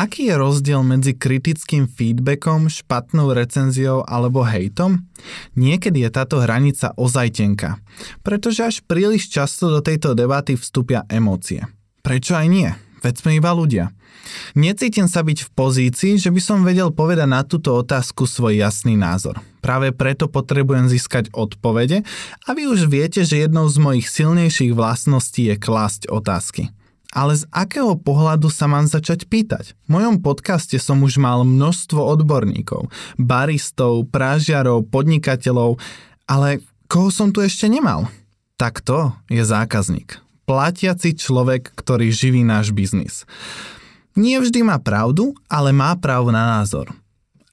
Aký je rozdiel medzi kritickým feedbackom, špatnou recenziou alebo hejtom? Niekedy je táto hranica ozaj tenká, pretože až príliš často do tejto debaty vstúpia emócie. Prečo aj nie? Veď sme iba ľudia. Necítim sa byť v pozícii, že by som vedel povedať na túto otázku svoj jasný názor. Práve preto potrebujem získať odpovede a vy už viete, že jednou z mojich silnejších vlastností je klásť otázky. Ale z akého pohľadu sa mám začať pýtať? V mojom podcaste som už mal množstvo odborníkov, baristov, prážiarov, podnikateľov, ale koho som tu ešte nemal? Tak to je zákazník platiaci človek, ktorý živí náš biznis. Nie vždy má pravdu, ale má právo na názor.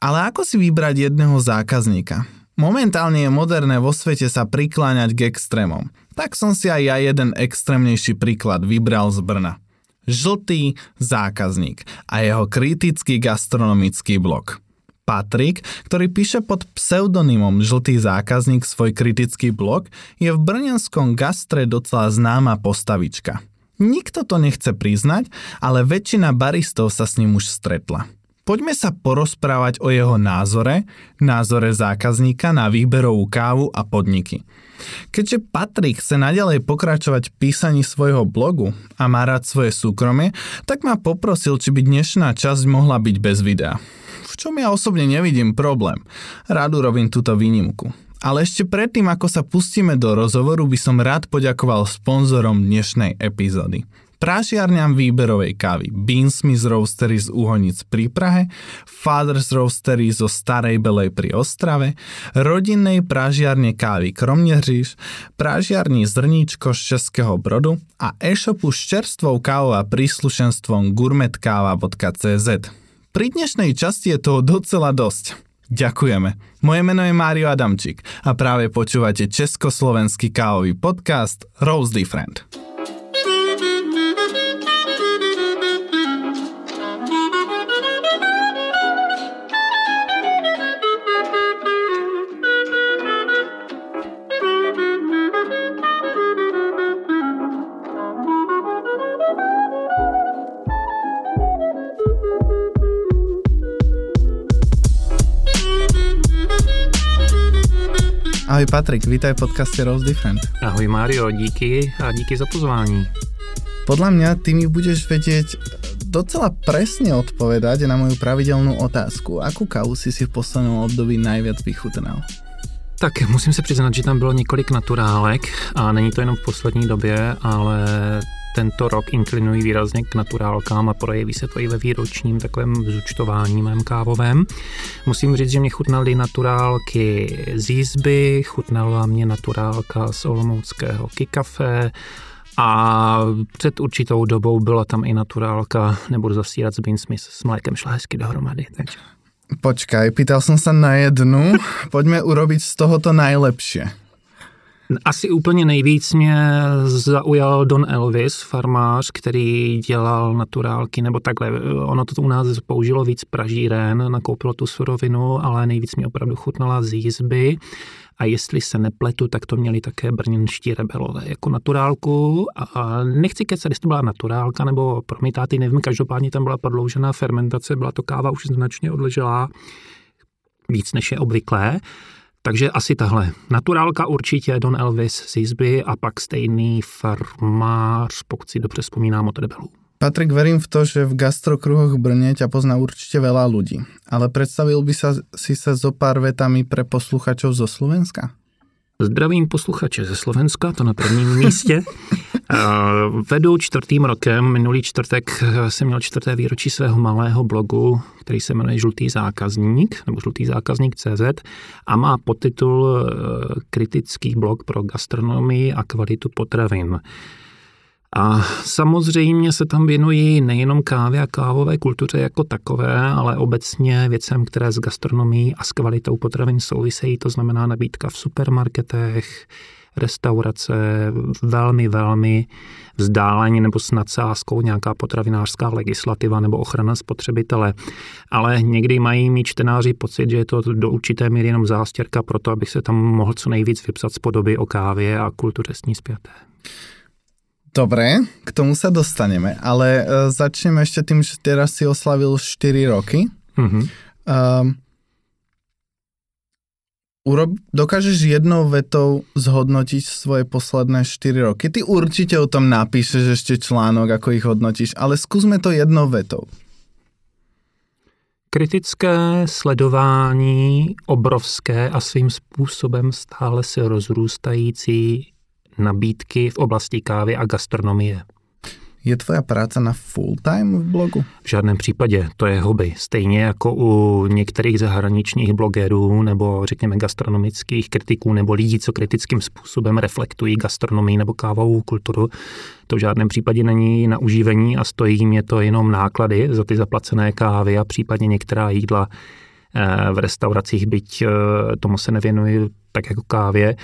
Ale ako si vybrať jedného zákazníka? Momentálne je moderné vo svete sa prikláňať k extrémom. Tak som si aj ja jeden extrémnejší príklad vybral z Brna. Žltý zákazník a jeho kritický gastronomický blog. Patrik, ktorý píše pod pseudonymom Žltý zákazník svoj kritický blog, je v brňanskom gastre docela známa postavička. Nikto to nechce priznať, ale väčšina baristov sa s ním už stretla. Poďme sa porozprávať o jeho názore, názore zákazníka na výberovú kávu a podniky. Keďže Patrik chce naďalej pokračovať v písaní svojho blogu a má rád svoje súkromie, tak ma poprosil, či by dnešná časť mohla byť bez videa čom ja osobne nevidím problém. Rád urobím túto výnimku. Ale ešte predtým, ako sa pustíme do rozhovoru, by som rád poďakoval sponzorom dnešnej epizódy. Prážiarňam výberovej kávy Beansmith Roastery z Úhonic pri Prahe, Father's Roastery zo Starej Belej pri Ostrave, rodinnej prážiarne kávy Kromneříž, prážiarni Zrníčko z Českého Brodu a e-shopu s čerstvou kávou a príslušenstvom gourmetkáva.cz. Pri dnešnej časti je toho docela dosť. Ďakujeme. Moje meno je Mário Adamčík a práve počúvate československý kávový podcast Rose Different. Ahoj Patrik, vítaj v podcaste Rose Different. Ahoj Mario, díky a díky za pozvání. Podľa mňa ty mi budeš vedieť docela presne odpovedať na moju pravidelnú otázku. Akú kávu si si v poslednom období najviac vychutnal? Tak musím se přiznat, že tam bylo několik naturálek a není to jenom v poslední době, ale tento rok inklinují výrazně k naturálkám a projeví se to i ve výročním takovém zúčtování mém kávovém. Musím říct, že mě chutnaly naturálky z jízby, chutnala mě naturálka z olomouckého kikafe, a před určitou dobou byla tam i naturálka, nebudu zasírat z Bean Smith, s mlékem šla hezky dohromady. Takže. Počkaj, pýtal som sa na jednu, poďme urobiť z tohoto najlepšie. Asi úplně nejvíc mě zaujal Don Elvis, farmář, který dělal naturálky, nebo takhle, ono to u nás použilo víc pražíren, nakoupilo tu surovinu, ale nejvíc mě opravdu chutnala z jízby. A jestli se nepletu, tak to měli také brněnští rebelové jako naturálku. A nechci kecat, jestli to byla naturálka nebo promitáty, nevím, každopádně tam byla prodloužená fermentace, byla to káva už značně odleželá, víc než je obvyklé. Takže asi tahle. Naturálka určitě, Don Elvis z Jizby a pak stejný farmář, pokud si dobře vzpomínám od rebelů. Patrik, verím v to, že v gastrokruhoch Brně ťa pozná určite veľa ľudí. Ale predstavil by sa, si sa zo pár vetami pre posluchačov zo Slovenska? Zdravím posluchače ze Slovenska, to na prvním místě. Vedu čtvrtým rokem, minulý čtvrtek jsem měl čtvrté výročí svého malého blogu, který se jmenuje Žlutý zákazník, nebo Žlutý zákazník CZ a má podtitul eh, Kritický blog pro gastronomii a kvalitu potravin. A samozřejmě se tam věnují nejenom kávě a kávové kultuře jako takové, ale obecně věcem, které s gastronomií a s kvalitou potravin souvisejí, to znamená nabídka v supermarketech, restaurace, velmi, velmi vzdáleně nebo s nadsázkou nějaká potravinářská legislativa nebo ochrana spotřebitele. Ale někdy mají mít čtenáři pocit, že je to do určité míry jenom zástěrka pro to, abych se tam mohl co nejvíc vypsat z podoby o kávě a kultuře s ní zpěté. Dobre, k tomu sa dostaneme, ale uh, začneme ešte tým, že teraz si oslavil 4 roky. Mm-hmm. Uh, urob, dokážeš jednou vetou zhodnotiť svoje posledné 4 roky? Ty určite o tom napíšeš ešte článok, ako ich hodnotíš, ale skúsme to jednou vetou. Kritické sledování obrovské a svým způsobem stále se rozrůstající nabídky v oblasti kávy a gastronomie. Je tvoja práce na full time v blogu? V žádném případě, to je hobby. Stejně jako u některých zahraničních blogerů nebo řekněme gastronomických kritiků nebo lidí, co kritickým způsobem reflektují gastronomii nebo kávovou kulturu, to v žádném případě není na užívání a stojí mě to jenom náklady za ty zaplacené kávy a případně některá jídla eh, v restauracích, byť eh, tomu se nevěnuji tak jako kávě.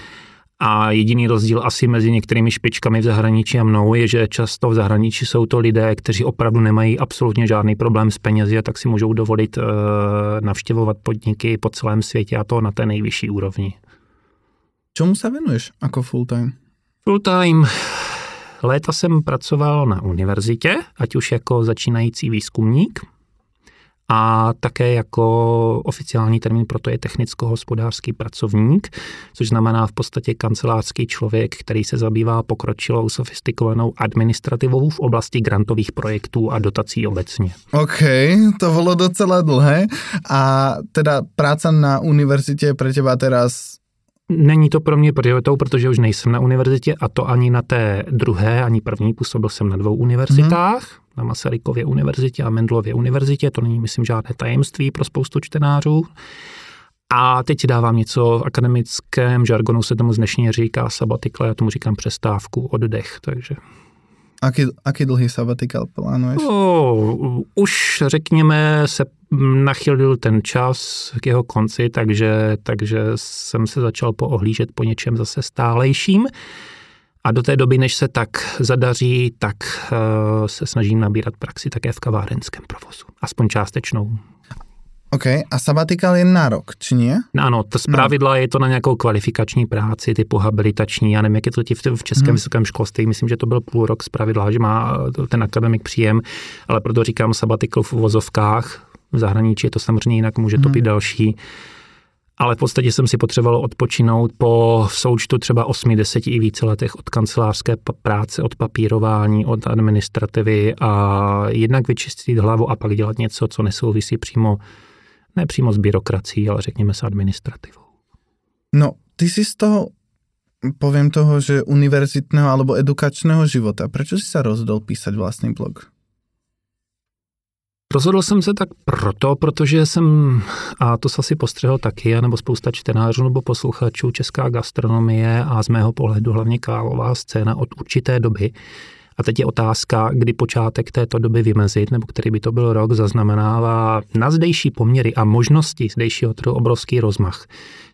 A jediný rozdíl asi mezi některými špičkami v zahraničí a mnou je, že často v zahraničí jsou to lidé, kteří opravdu nemají absolutně žádný problém s penězi a tak si můžou dovolit uh, navštěvovat podniky po celém světě a to na té nejvyšší úrovni. Čemu se věnuješ jako full time? Full time. Léta jsem pracoval na univerzitě, ať už jako začínající výzkumník, a také jako oficiální termín proto je technicko-hospodářský pracovník, což znamená v podstatě kancelářský člověk, který se zabývá pokročilou sofistikovanou administrativou v oblasti grantových projektů a dotací obecně. OK, to bylo docela dlhé. A teda práce na univerzitě je pro těba teraz Není to pro mě prioritou, protože už nejsem na univerzitě a to ani na té druhé, ani první. Působil jsem na dvou univerzitách. Hmm na Masarykově univerzitě a Mendlově univerzitě, to není, myslím, žádné tajemství pro spoustu čtenářů. A teď dávám něco v akademickém žargonu, se tomu z dnešní říká sabatikle, já tomu říkám přestávku, oddech, takže... Aký, aký dlhý sabatikal plánuješ? Oh, už řekněme se nachylil ten čas k jeho konci, takže, takže jsem se začal poohlížet po něčem zase stálejším. A do té doby, než se tak zadaří, tak uh, se snažím nabírat praxi také v kavárenském provozu. Aspoň částečnou. OK, a sabatikal je na rok, či nie? Ano, to z pravidla no. je to na nějakou kvalifikační práci, typu habilitační, já nevím, jak je to v českém hmm. vysokém školství, myslím, že to byl půl rok z pravidla, že má ten akademik příjem, ale proto říkám sabatikl v uvozovkách, v zahraničí je to samozřejmě jinak, může to hmm. být další ale v podstatě jsem si potřeboval odpočinout po součtu třeba 8, 10 i více letech od kancelářské práce, od papírování, od administrativy a jednak vyčistit hlavu a pak dělat něco, co nesouvisí přímo, ne přímo s byrokracií, ale řekněme s administrativou. No, ty si z toho, povím toho, že univerzitného alebo edukačného života, proč si se rozdol písať vlastní blog? Rozhodl jsem se tak proto, protože jsem, a to se asi postřehl taky, nebo spousta čtenářů nebo posluchačů, česká gastronomie a z mého pohledu hlavně kávová scéna od určité doby a teď je otázka, kdy počátek této doby vymezit, nebo který by to byl rok, zaznamenává na zdejší poměry a možnosti zdejšího trhu obrovský rozmach.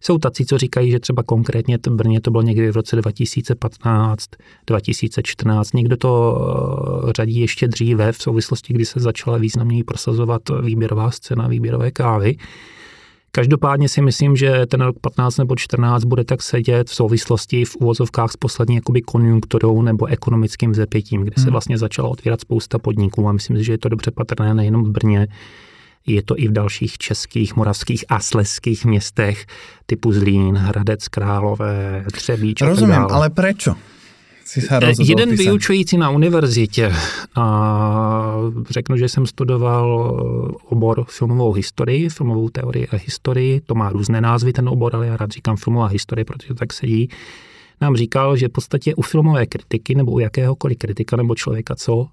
Jsou tací, co říkají, že třeba konkrétně v Brně to bylo někdy v roce 2015, 2014. Někdo to eh, řadí ještě dříve v souvislosti, kdy se začala významněji prosazovat výběrová scéna výběrové kávy. Každopádně si myslím, že ten rok 15 nebo 14 bude tak sedět v souvislosti v úvozovkách s poslední jakoby konjunkturou nebo ekonomickým zepětím, kde se hmm. vlastně začala otvírat spousta podniků a myslím si, že je to dobře patrné nejenom v Brně, je to i v dalších českých, moravských a sleských městech typu Zlín, Hradec Králové, Třebíč Rozumím, ale prečo? Si se Jeden písat. vyučující na univerzitě a řeknu, že jsem studoval obor filmovou historii, filmovou teorii a historii, to má různé názvy ten obor, ale já rád říkám filmová historie, protože to tak sedí, nám říkal, že v podstatě u filmové kritiky nebo u jakéhokoliv kritika nebo člověka, co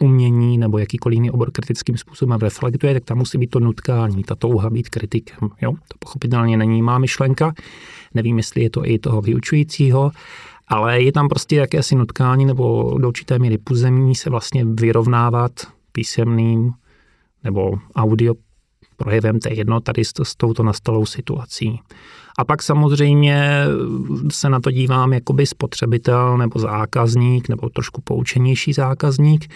umění nebo jakýkoliv jiný obor kritickým způsobem reflektuje, tak tam musí být to nutkání, ta touha být kritikem. Jo? To pochopitelně není má myšlenka, nevím, jestli je to i toho vyučujícího, ale je tam prostě jakési nutkání nebo do určité míry puzemí se vlastně vyrovnávat písemným nebo audio projevem, je jedno, tady s, s touto nastalou situací. A pak samozřejmě se na to dívám jakoby spotřebitel nebo zákazník nebo trošku poučenější zákazník,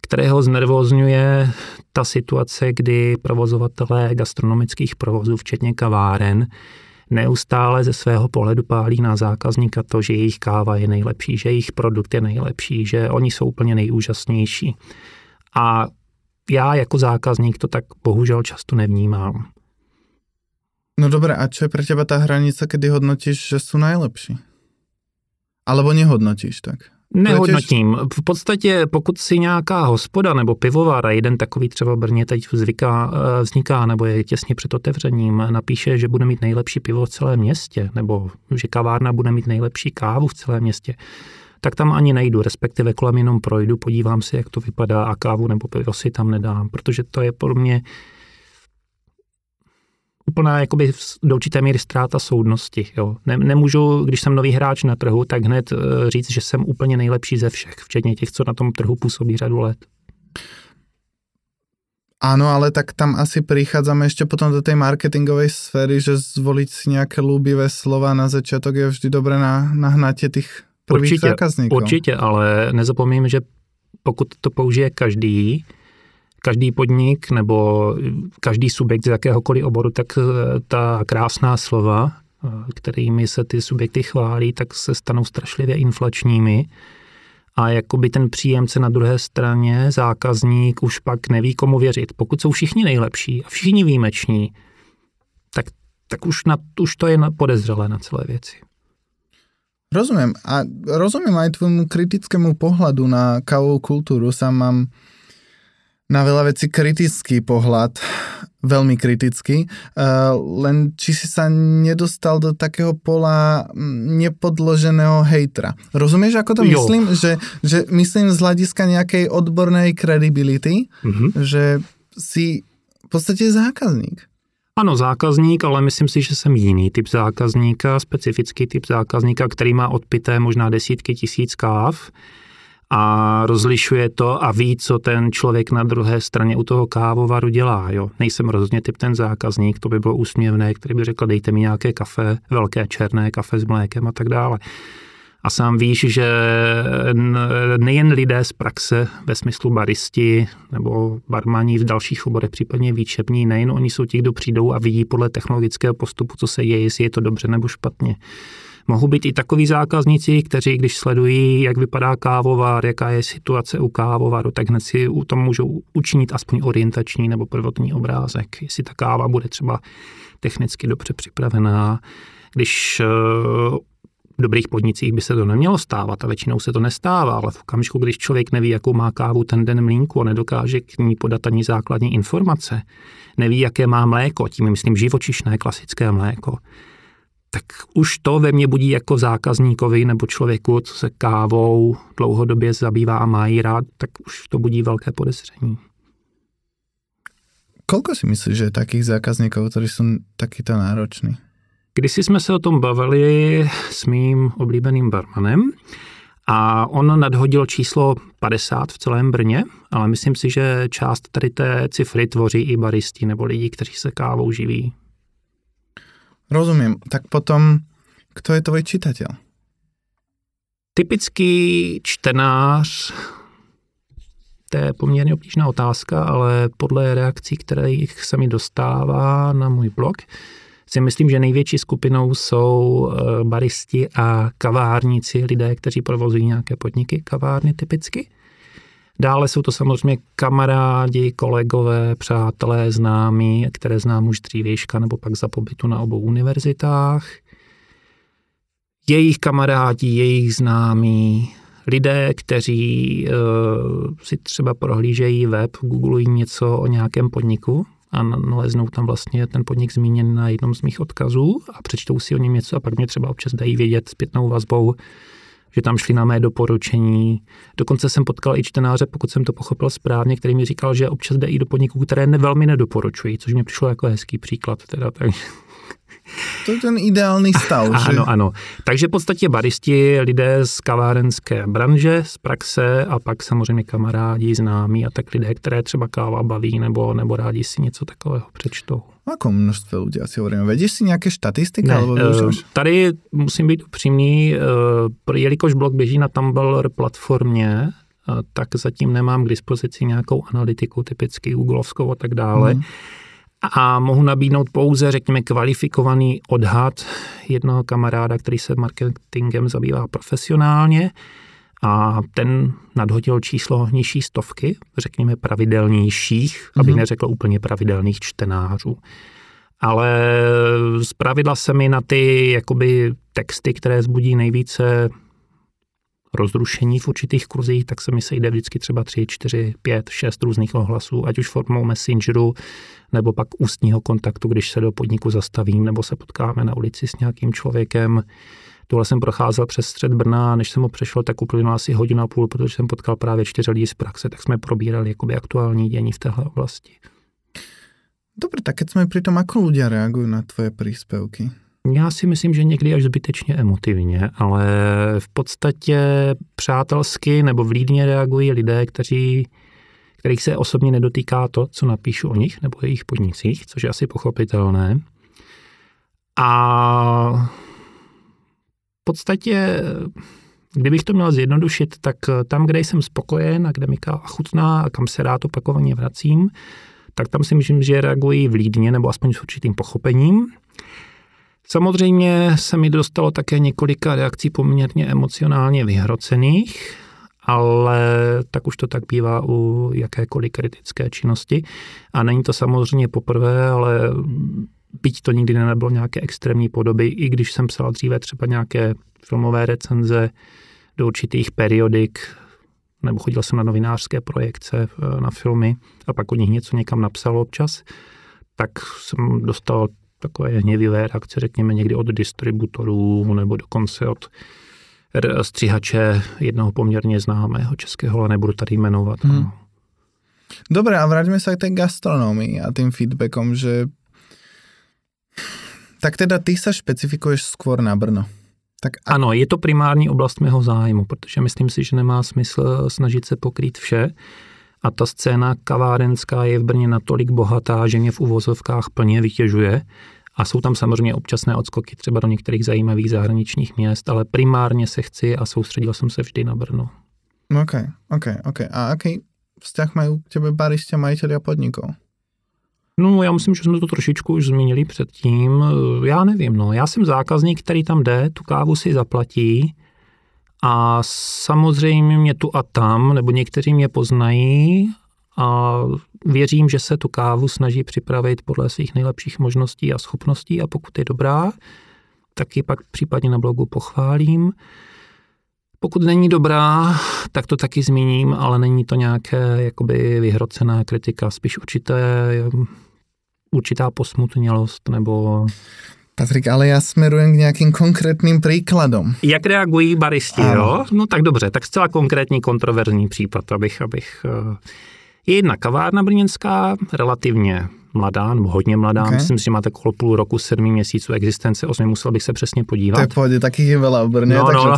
kterého znervozňuje ta situace, kdy provozovatelé gastronomických provozů, včetně kaváren, neustále ze svého pohledu pálí na zákazníka to, že jejich káva je nejlepší, že jejich produkt je nejlepší, že oni jsou úplně nejúžasnější. A já jako zákazník to tak bohužel často nevnímám. No dobré, a čo je pre teba tá hranica, kedy hodnotíš, že sú najlepší? Alebo nehodnotíš tak? Nehodnotím. V podstatě, pokud si nějaká hospoda nebo pivovar, a jeden takový třeba v Brně teď vzniká, eh, vzniká, nebo je těsně před otevřením, napíše, že bude mít nejlepší pivo v celém městě, nebo že kavárna bude mít nejlepší kávu v celém městě, tak tam ani nejdu, respektive kolem jenom projdu, podívám se, jak to vypadá a kávu nebo pivo si tam nedám, protože to je pro mě úplná jakoby do určité míry ztráta soudnosti. Jo. Ne, nemůžu, když jsem nový hráč na trhu, tak hned uh, říct, že jsem úplně nejlepší ze všech, včetně těch, co na tom trhu působí řadu let. Áno, ale tak tam asi prichádzame ešte potom do tej marketingovej sféry, že zvoliť si nejaké ľúbivé slova na začiatok je vždy dobré na, na hnatie tých prvých určitě, zákazníkov. Určitě, ale nezapomím, že pokud to použije každý, každý podnik nebo každý subjekt z jakéhokoliv oboru, tak eh, ta krásná slova, eh, kterými se ty subjekty chválí, tak se stanou strašlivě inflačními. A jakoby ten příjemce na druhé straně, zákazník, už pak neví, komu věřit. Pokud jsou všichni nejlepší a všichni výjimeční, tak, tak už, na, už to je podezřelé na celé věci. Rozumiem. A rozumiem aj tvojmu kritickému pohľadu na kávovú kultúru. Sám mám na veľa vecí kritický pohľad, veľmi kritický, uh, len či si sa nedostal do takého pola mm, nepodloženého hejtra. Rozumieš, ako to jo. myslím? Že, že myslím z hľadiska nejakej odbornej credibility, mm-hmm. že si v podstatě zákazník. Ano, zákazník, ale myslím si, že jsem jiný typ zákazníka, specifický typ zákazníka, který má odpité možná desítky tisíc káv a rozlišuje to a ví, co ten člověk na druhé straně u toho kávovaru dělá. Jo. Nejsem rozhodně typ ten zákazník, to by bylo úsměvné, který by řekl, dejte mi nějaké kafe, velké černé kafe s mlékem a tak dále. A sám víš, že nejen lidé z praxe ve smyslu baristi nebo barmaní v dalších oborech, případně výčepní, nejen oni jsou ti, kdo přijdou a vidí podle technologického postupu, co se je, jestli je to dobře nebo špatně. Mohou být i takový zákazníci, kteří, když sledují, jak vypadá kávovar, jaká je situace u kávovaru, tak hned si u tom můžou učinit aspoň orientační nebo prvotní obrázek. Jestli ta káva bude třeba technicky dobře připravená, když eh, v dobrých podnicích by se to nemělo stávat a většinou se to nestává, ale v okamžiku, když člověk neví, jakou má kávu ten den mlínku a nedokáže k ní podat ani základní informace, neví, jaké má mléko, tím myslím živočišné klasické mléko, tak už to ve mně budí jako zákazníkovi nebo člověku, co se kávou dlouhodobě zabývá a má jí rád, tak už to budí velké podezření. Kolko si myslíš, že je takých zákazníků, kteří jsou takýto nároční? Když jsme se o tom bavili s mým oblíbeným barmanem a on nadhodil číslo 50 v celém Brně, ale myslím si, že část tady té cifry tvoří i baristi nebo lidi, kteří se kávou živí. Rozumím. Tak potom, kto je tvoj čitatel? Typický čtenář, to je poměrně obtížná otázka, ale podle reakcí, které se mi dostává na můj blog, si myslím, že největší skupinou jsou eh, baristi a kavárníci, lidé, kteří provozují nějaké podniky, kavárny typicky. Dále jsou to samozřejmě kamarádi, kolegové, přátelé, známí, které znám už dřívějška nebo pak za pobytu na obou univerzitách. Jejich kamarádi, jejich známí, lidé, kteří uh, si třeba prohlížejí web, googlují něco o nějakém podniku a naleznou tam vlastně ten podnik zmíněn na jednom z mých odkazů a přečtou si o něm něco a pak mě třeba občas dají vědět zpětnou vazbou, že tam šli na mé doporučení. Dokonce jsem potkal i čtenáře, pokud jsem to pochopil správně, který mi říkal, že občas jde i do podniků, které ne, velmi nedoporučují, což mi přišlo jako hezký příklad. Teda, tak, to je ten ideální stav. Ano, že? ano. Takže v podstatě baristi, lidé z kavárenské branže, z praxe a pak samozřejmě kamarádi, známí a tak lidé, které třeba káva baví nebo, nebo rádi si něco takového přečtou. Ako množství lidí asi hovoríme? Vedíš si nějaké statistiky? Ne, alebo uh, tady musím být upřímný, uh, jelikož blog běží na Tumblr platformě, uh, tak zatím nemám k dispozici nějakou analytiku, typicky Googleovskou a tak dále. Hmm a mohu nabídnout pouze, řekněme, kvalifikovaný odhad jednoho kamaráda, který se marketingem zabývá profesionálně a ten nadhodil číslo nižší stovky, řekněme pravidelnějších, mm-hmm. aby mhm. neřekl úplně pravidelných čtenářů. Ale zpravidla se mi na ty jakoby texty, které zbudí nejvíce rozrušení v určitých kruzích, tak se mi sejde vždycky třeba 3, 4, 5, 6 různých ohlasů, ať už formou messengeru, nebo pak ústního kontaktu, když se do podniku zastavím, nebo se potkáme na ulici s nějakým člověkem. Tohle jsem procházel přes střed Brna než jsem ho přešel, tak uplynulo asi hodinu a půl, protože jsem potkal právě čtyři lidi z praxe, tak jsme probírali jakoby aktuální dění v téhle oblasti. Dobre, tak keď jsme pri tom, ako ľudia reagujú na tvoje príspevky? Já si myslím, že někdy až zbytečně emotivně, ale v podstatě přátelsky nebo vlídně reagují lidé, kteří, kterých se osobně nedotýká to, co napíšu o nich nebo jejich podnicích, což je asi pochopitelné. A podstatě, kdybych to měl zjednodušit, tak tam, kde jsem spokojen a kde mi chutná a kam se rád opakovaně vracím, tak tam si myslím, že reagují vlídně nebo aspoň s určitým pochopením. Samozřejmě se mi dostalo také několika reakcí poměrně emocionálně vyhrocených, ale tak už to tak bývá u jakékoliv kritické činnosti. A není to samozřejmě poprvé, ale byť to nikdy nebylo nějaké extrémní podoby, i když jsem psal dříve třeba nějaké filmové recenze do určitých periodik, nebo chodil jsem na novinářské projekce eh, na filmy a pak od nich něco někam napsal občas, tak jsem dostal takové hněvivé reakce, řekněme někdy od distributorů nebo dokonce od střihače jednoho poměrně známého českého, ale nebudu tady jmenovat. Hmm. No. Dobre, a vraťme sa k tej gastronomii a tým feedbackom, že tak teda ty se špecifikuješ skôr na Brno. Tak a... Ano, je to primární oblast mého zájmu, protože myslím si, že nemá smysl snažit se pokrýt vše. A ta scéna kavárenská je v Brně natolik bohatá, že mě v uvozovkách plně vytěžuje. A jsou tam samozřejmě občasné odskoky třeba do některých zajímavých zahraničních měst, ale primárně se chci a soustředil jsem se vždy na Brno. OK, OK, OK. A jaký vzťah mají k tebe baristi a podniků? No, já myslím, že jsme to trošičku už zmínili předtím. Já nevím, no. Já jsem zákazník, který tam jde, tu kávu si zaplatí a samozřejmě mě tu a tam, nebo někteří mě poznají a věřím, že se tu kávu snaží připravit podle svých nejlepších možností a schopností a pokud je dobrá, tak ji pak případně na blogu pochválím. Pokud není dobrá, tak to taky zmíním, ale není to nějaké jakoby vyhrocená kritika, spíš určité určitá posmutnělost nebo... Patrik, ale já smerujem k nějakým konkrétním příkladům. Jak reagují baristi, ano. jo? No tak dobře, tak zcela konkrétní kontroverzní případ, abych, abych... Je jedna kavárna brněnská, relativně mladá, nebo hodně mladá, okay. myslím si, že má tak okolo půl roku, sedmi měsíců existence, osmi musel bych se přesně podívat. Tak pojď, taky je veľa v Brně. No, takže... no,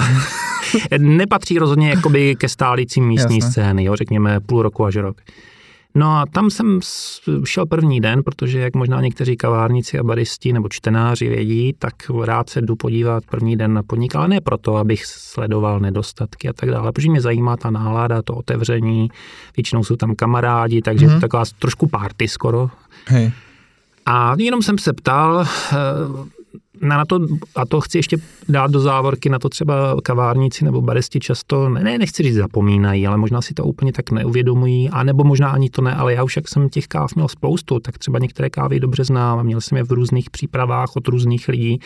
nepatří rozhodně jakoby ke stálícím místní Jasne. scény, jo, řekněme půl roku až rok. No a tam jsem šel první den, protože jak možná někteří kavárníci a baristi nebo čtenáři vědí, tak rád se jdu podívat první den na podnik, ale ne proto, abych sledoval nedostatky a tak dále, protože mě zajímá ta nálada, to otevření, většinou jsou tam kamarádi, takže mm-hmm. taková trošku party skoro. Hej. A jenom jsem se ptal, eh, na to, a to chci ještě dát do závorky, na to třeba kavárníci nebo baristi často, ne, nechci říct zapomínají, ale možná si to úplně tak neuvědomují, a nebo možná ani to ne, ale já už jak jsem těch káv měl spoustu, tak třeba některé kávy dobře znám a měl jsem je v různých přípravách od různých lidí,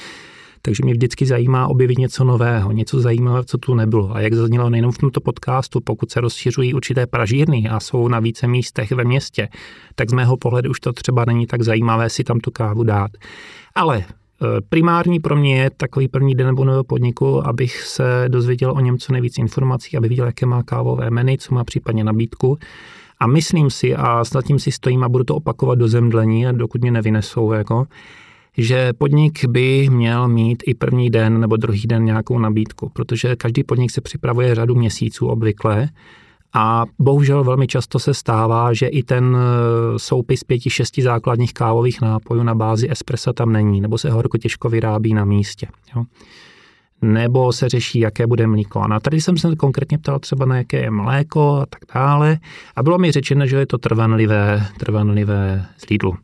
takže mě vždycky zajímá objevit něco nového, něco zajímavého, co tu nebylo. A jak zaznělo nejenom v tomto podcastu, pokud se rozšiřují určité pražírny a jsou na více místech ve městě, tak z mého pohledu už to třeba není tak zajímavé si tam tu kávu dát. Ale primární pro mě je takový první den nebo nového podniku, abych se dozvěděl o něm co nejvíc informací, aby viděl, jaké má kávové menu, co má případně nabídku. A myslím si, a s tím si stojím a budu to opakovat do zemdlení, dokud mě nevynesou, jako, že podnik by měl mít i první den nebo druhý den nějakou nabídku, protože každý podnik se připravuje řadu měsíců obvykle a bohužel velmi často se stává, že i ten eh, soupis pěti, šesti základních kávových nápojů na bázi espressa tam není, nebo se horko těžko vyrábí na místě. Jo. Nebo se řeší, jaké bude mlíko. A tady jsem se konkrétně ptal třeba na jaké je mléko a tak dále. A bylo mi řečeno, že je to trvanlivé, trvanlivé z Lidlu.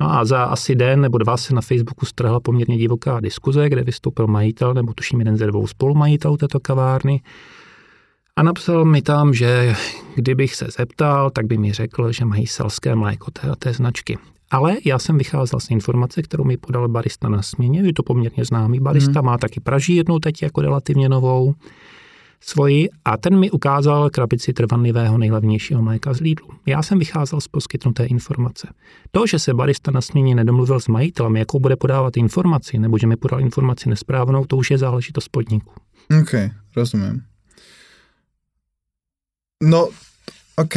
No a za asi den nebo dva se na Facebooku strhla poměrně divoká diskuze, kde vystoupil majitel, nebo tuším jeden ze dvou spolumajitelů této kavárny, a napsal mi tam, že kdybych se zeptal, tak by mi řekl, že mají selské mléko té, té značky. Ale já jsem vycházel z informace, kterou mi podal barista na směně, je to poměrně známý barista, hmm. má taky Praží jednou teď jako relativně novou svoji a ten mi ukázal krabici trvanlivého nejlevnějšího mléka z Lidlu. Já jsem vycházel z poskytnuté informace. To, že se barista na směně nedomluvil s majitelem, jakou bude podávat informaci, nebo že mi podal informaci nesprávnou, to už je záležitost podniku. OK, rozumím. No, OK,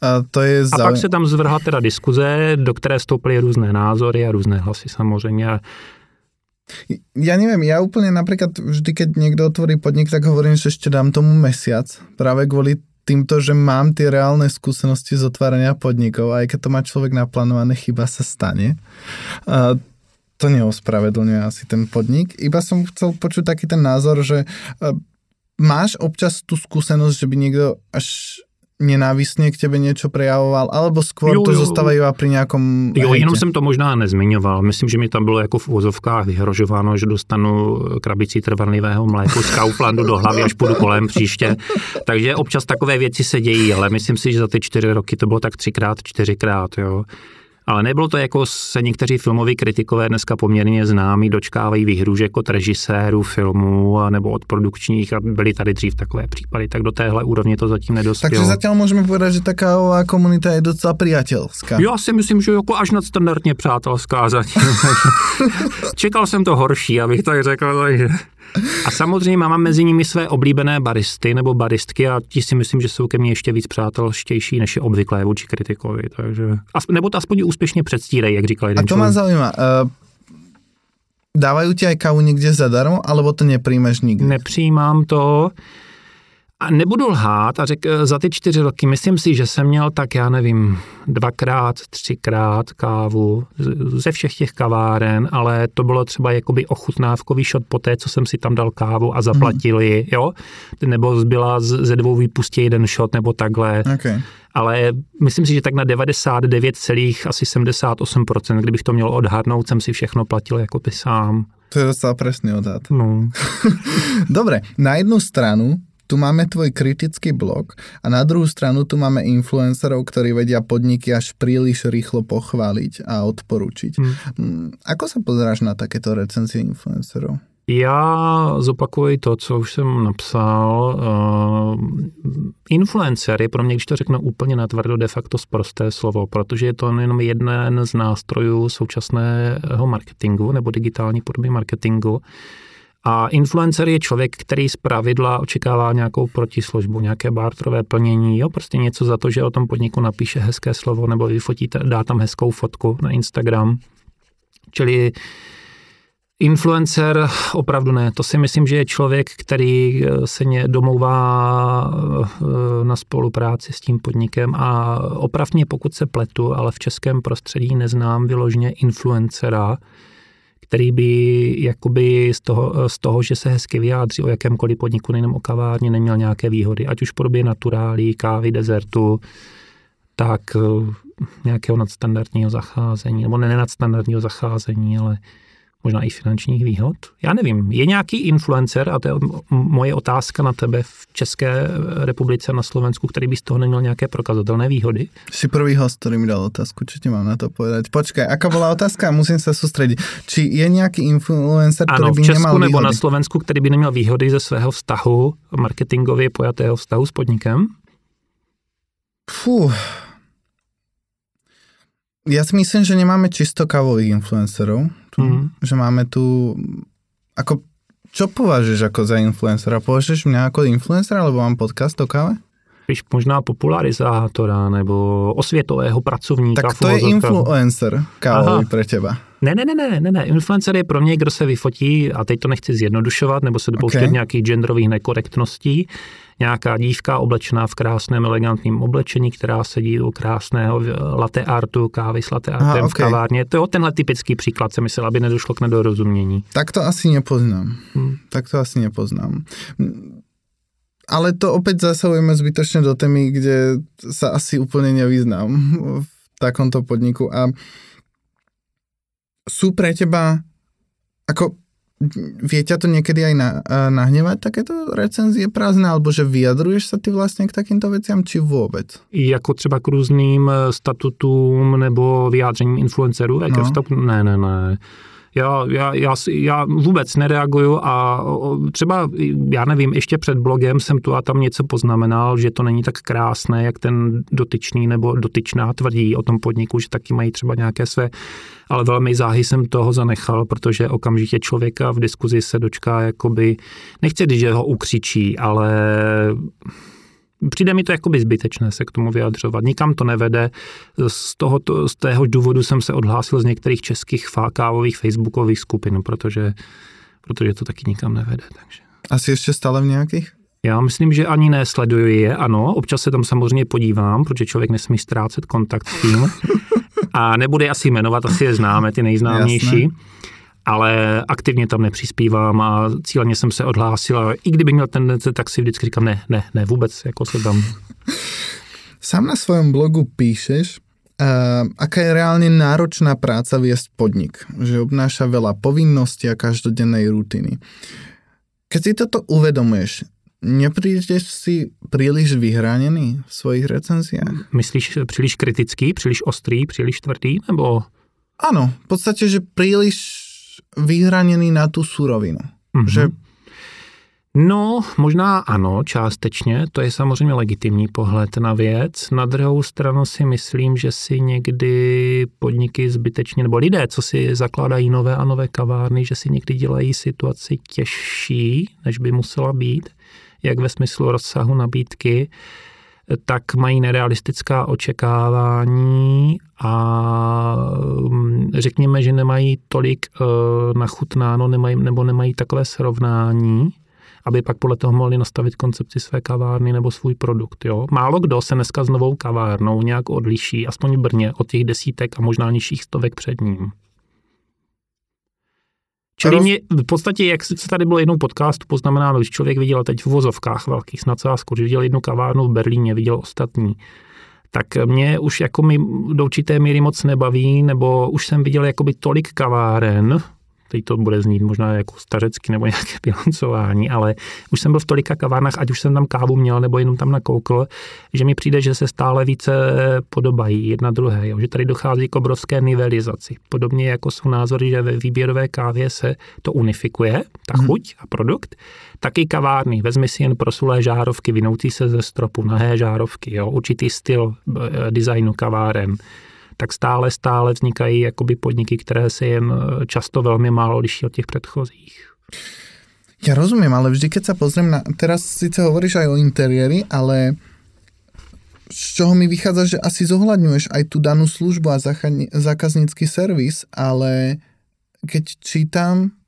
a to je A pak se tam zvrhla teda diskuze, do které stoupily různé názory a různé hlasy samozřejmě. Ja neviem, ja úplne napríklad vždy, keď niekto otvorí podnik, tak hovorím, že ešte dám tomu mesiac, práve kvôli týmto, že mám tie reálne skúsenosti z otvárania podnikov, aj keď to má človek naplánované, chyba sa stane. A to neospravedlňuje asi ten podnik. Iba som chcel počuť taký ten názor, že máš občas tú skúsenosť, že by niekto až nenávistně k tebe něco prejavoval, alebo skôr jo, to zostávají při nějakom Jo, hejtě. jenom jsem to možná nezmiňoval. Myslím, že mi tam bylo jako v úvozovkách vyhrožováno, že dostanu krabici trvanlivého mléku z Kauflandu do hlavy, až půjdu kolem příště. Takže občas takové věci se dějí, ale myslím si, že za ty čtyři roky to bylo tak třikrát, čtyřikrát, jo. Ale nebylo to jako se někteří filmoví kritikové dneska poměrně známí, dočkávají výhružek od režisérů filmů nebo od produkčních a byly tady dřív takové případy, tak do téhle úrovně to zatím nedospělo. Takže zatím můžeme povedat, že taková komunita je docela přátelská. Já si myslím, že jako až nadstandardně přátelská zatím. Čekal jsem to horší, abych tak řekl. Takže... A samozřejmě mám mezi nimi své oblíbené baristy nebo baristky a ti si myslím, že jsou ke mně ještě víc přátelštější, než je obvyklé vůči kritikovi. Takže, nebo to aspoň úspěšně předstírají, jak říkal jeden A to člověk. mě zajímá. Uh, dávají ti aj kávu někde zadarmo, alebo to nepřijmeš nikdy? Nepřijímám to. A nebudu lhát a řek, za ty čtyři roky, myslím si, že jsem měl tak, já nevím, dvakrát, třikrát kávu ze všech těch kaváren, ale to bylo třeba jakoby ochutnávkový šot po té, co jsem si tam dal kávu a zaplatili, mm. jo? Nebo zbyla ze dvou výpustí jeden šot nebo takhle. Okay. Ale myslím si, že tak na 99, asi 78%, kdybych to měl odhadnout, jsem si všechno platil jako by sám. To je docela presný odhad. No. Dobre, na jednu stranu tu máme tvoj kritický blog a na druhou stranu tu máme influencerov, ktorí vedia podniky až príliš rýchlo pochváliť a odporučiť. Hmm. Ako sa pozeráš na takéto recenzie influencerov? Já zopakuji to, co už jsem napsal. Uh, influencer je pro mě, když to řeknu úplně natvrdo, de facto zprosté slovo, protože je to jenom jeden z nástrojů současného marketingu nebo digitální podoby marketingu. A influencer je člověk, který z pravidla očekává nějakou protislužbu, nějaké bartrové plnění, jo, prostě něco za to, že o tom podniku napíše hezké slovo nebo vyfotí, dá tam hezkou fotku na Instagram. Čili Influencer opravdu ne. To si myslím, že je člověk, který eh, se domlouvá eh, na spolupráci s tím podnikem a opravně pokud se pletu, ale v českém prostředí neznám vyložně influencera, který by jakoby z toho, z toho, že se hezky vyjádří o jakémkoliv podniku, nejenom o kavárně, neměl nějaké výhody, ať už v podobě naturálí, kávy, dezertu, tak eh, nějakého nadstandardního zacházení, nebo ne nadstandardního zacházení, ale možná i finančních výhod. Já nevím, je nějaký influencer, a to je moje otázka na tebe v České republice, na Slovensku, který by z toho neměl nějaké prokazatelné výhody? Si prvý host, který mi dal otázku, ti mám na to povedať. Počkej, aká byla otázka? Musím se soustředit. Či je nějaký influencer, který ano, by v Česku nemal nebo výhody? na Slovensku, který by neměl výhody ze svého vztahu, marketingově pojatého vztahu s podnikem? Fuh, ja si myslím, že nemáme čisto kávových influencerov. Tu, mm. Že máme tu... Ako, čo považuješ ako za influencera? Považuješ mě jako influencera, alebo mám podcast o káve? Víš, možná popularizátora nebo osvětového pracovníka. Tak to je influencer kávový pro teba. Ne, ne, ne, ne, ne, ne. Influencer je pro mě, kdo se vyfotí, a teď to nechci zjednodušovat, nebo se dopouštět okay. nějakých genderových nekorektností, nějaká dívka oblečená v krásném elegantním oblečení, která sedí u krásného latte artu, kávy s latte artem Aha, okay. v kavárně. To je tenhle typický příklad, se myslel, aby nedošlo k nedorozumění. Tak to asi nepoznám. Hmm. Tak to asi nepoznám. Ale to opět zasahujeme zbytočně do témy, kde se asi úplně nevyznám v takomto podniku. A Sú pre teba, ako vie ťa to niekedy aj na, nahnevať takéto recenzie prázdné, alebo že vyjadruješ sa ty vlastně k takýmto veciam, či vůbec? Jako třeba k různým eh, statutům nebo vyjádřením influencerů? No. Ne, ne, ne já, já, já, já vůbec nereaguju a třeba, já nevím, ještě před blogem jsem tu a tam něco poznamenal, že to není tak krásné, jak ten dotyčný nebo dotyčná tvrdí o tom podniku, že taky mají třeba nějaké své, ale velmi záhy jsem toho zanechal, protože okamžitě člověka v diskuzi se dočká jakoby, nechci že ho ukřičí, ale přijde mi to jakoby zbytečné se k tomu vyjadřovat. Nikam to nevede. Z, tohoto, z téhož důvodu jsem se odhlásil z některých českých kávových facebookových skupin, protože, protože to taky nikam nevede. Takže. Asi ještě stále v nějakých? Já myslím, že ani nesleduji je, ano. Občas se tam samozřejmě podívám, protože člověk nesmí ztrácet kontakt s tím. A nebude asi jmenovat, asi je známe, ty nejznámější. Jasné ale aktivně tam nepřispívám a cíleně jsem se odhlásil a i kdyby měl tendence, tak si vždycky říkám, ne, ne, ne, vůbec, jako se tam. Sám na svém blogu píšeš, uh, aká je reálně náročná práca viesť podnik, že obnáša veľa povinností a každodennej rutiny. Keď si toto uvedomuješ, neprídeš si příliš vyhraněný v svojich recenziách? Myslíš příliš kritický, příliš ostrý, příliš tvrdý, nebo? Ano, v podstatě, že příliš vyhraněný na tu surovinu. Mm-hmm. Že No, možná ano, částečně, to je samozřejmě legitimní pohled na věc. Na druhou stranu si myslím, že si někdy podniky zbytečně, nebo lidé, co si zakládají nové a nové kavárny, že si někdy dělají situaci těžší, než by musela být, jak ve smyslu rozsahu nabídky, tak mají nerealistická očekávání a mm, řekněme, že nemají tolik uh, nachutnáno nemají, nebo nemají takové srovnání, aby pak podle toho mohli nastavit koncepci své kavárny nebo svůj produkt. Jo? Málo kdo se dneska s novou kavárnou nějak odliší, aspoň v Brně, od těch desítek a možná nižších stovek před ním. Čili mě v podstatě, jak se tady bylo jednou podcastu poznamenáno, když člověk viděl teď v vozovkách velkých s nadsázkou, když viděl jednu kavárnu v Berlíně, viděl ostatní, tak mě už jako mi do určité míry moc nebaví, nebo už jsem viděl jakoby tolik kaváren, teď to bude znít možná jako stařecky nebo nějaké bilancování, ale už jsem byl v tolika kavárnách, ať už jsem tam kávu měl nebo jenom tam nakoukl, že mi přijde, že se stále více podobají jedna druhé, jo? že tady dochází k obrovské nivelizaci. Podobně jako jsou názory, že ve výběrové kávě se to unifikuje, ta hmm. chuť a produkt, taky kavárny. Vezmi si jen prosulé žárovky, vinoucí se ze stropu, nahé žárovky, jo? určitý styl e, designu kaváren tak stále, stále vznikají jakoby podniky, které se jen eh, často velmi málo liší od těch předchozích. Ja rozumiem, ale vždy, keď sa pozriem na... Teraz síce hovoríš aj o interiéri, ale z čoho mi vychádza, že asi zohľadňuješ aj tú danú službu a zákaznícky servis, ale keď čítam Eh,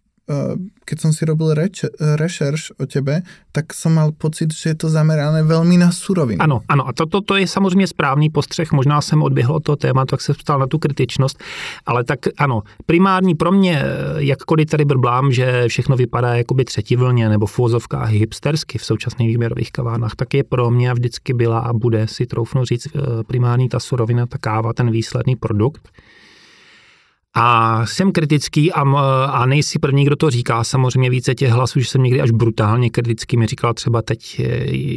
keď som si robil reč, rešerš o tebe, tak som mal pocit, že je to zamerané velmi na surovinu. Ano, ano, a to, to, to je samozřejmě správný postřeh, možná jsem odběhl od toho tématu, tak se ptal na tu kritičnost, ale tak ano, primární pro mě, eh, jakkoliv tady brblám, že všechno vypadá jakoby třetí vlně nebo v úvozovkách hipstersky v současných výběrových kavárnách, tak je pro mě vždycky byla a bude si troufnu říct eh, primární ta surovina, ta káva, ten výsledný produkt. A jsem kritický a, a nejsi první, kdo to říká. Samozřejmě více těch hlasů, že jsem někdy až brutálně kritický. Mi říkal třeba teď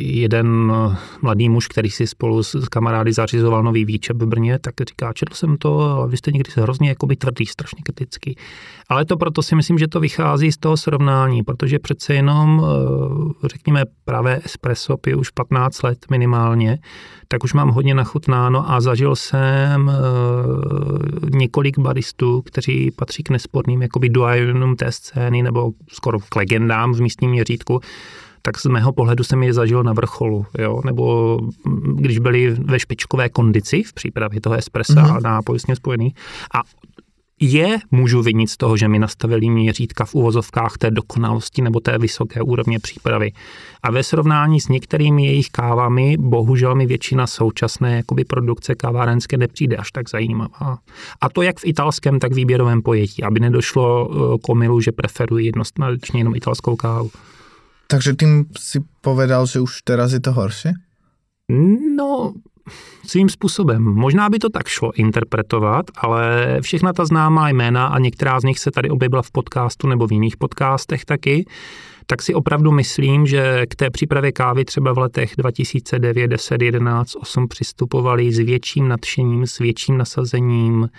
jeden mladý muž, který si spolu s kamarády zařizoval nový výčep v Brně, tak říká, četl jsem to, ale vy jste někdy hrozně jakoby tvrdý, strašně kritický. Ale to proto si myslím, že to vychází z toho srovnání, protože přece jenom, eh, řekněme, pravé espresso piju už 15 let minimálně, tak už mám hodně nachutnáno a zažil jsem eh, několik baristů, kteří patří k nesporným jakoby dualům té scény nebo skoro k legendám v místním měřítku, tak z mého pohledu jsem je zažil na vrcholu, jo? nebo když byli ve špičkové kondici v přípravě toho espressa mm-hmm. a nápoj s spojený. A je můžu vinit z toho, že mi nastavili měřítka v uvozovkách té dokonalosti nebo té vysoké úrovně přípravy. A ve srovnání s některými jejich kávami, bohužel mi většina současné jakoby produkce kávárenské nepřijde až tak zajímavá. A to jak v italském, tak v výběrovém pojetí, aby nedošlo eh, k omilu, že preferuji jednoznačně jenom italskou kávu. Takže tím si povedal, že už teraz je to horší? No, svým způsobem. Možná by to tak šlo interpretovat, ale všechna ta známá jména a některá z nich se tady objevila v podcastu nebo v jiných podcastech taky, tak si opravdu myslím, že k té přípravě kávy třeba v letech 2009, 10, 11, 8 přistupovali s větším nadšením, s větším nasazením,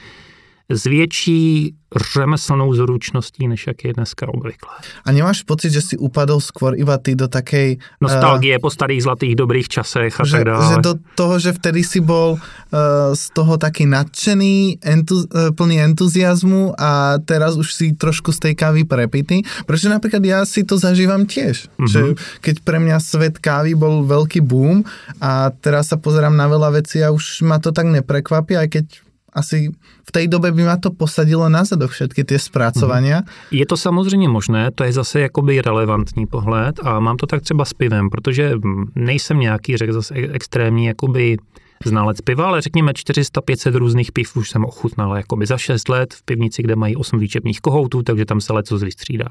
s větší řemeslnou zručností, než jak je dneska obvyklé. A nemáš pocit, že si upadl skôr iba ty do takej... Nostalgie uh, po starých zlatých dobrých časech a že, tak dále. Že do toho, že vtedy si bol uh, z toho taký nadšený, entu, uh, plný entuziasmu a teraz už si trošku z tej kávy prepity. Protože napríklad ja si to zažívam tiež. Mm-hmm. Že keď pre mňa svet kávy bol veľký boom a teraz sa pozerám na veľa vecí a už ma to tak neprekvapí, aj keď asi v té době by ma to posadilo na zadok všetky ty zpracovania. Je to samozřejmě možné, to je zase jakoby relevantní pohled a mám to tak třeba s pivem, protože nejsem nějaký, řekl zase extrémní jakoby znalec piva, ale řekněme 400-500 různých piv už jsem ochutnal jakoby za 6 let v pivnici, kde mají 8 výčepních kohoutů, takže tam se leco vystřídá.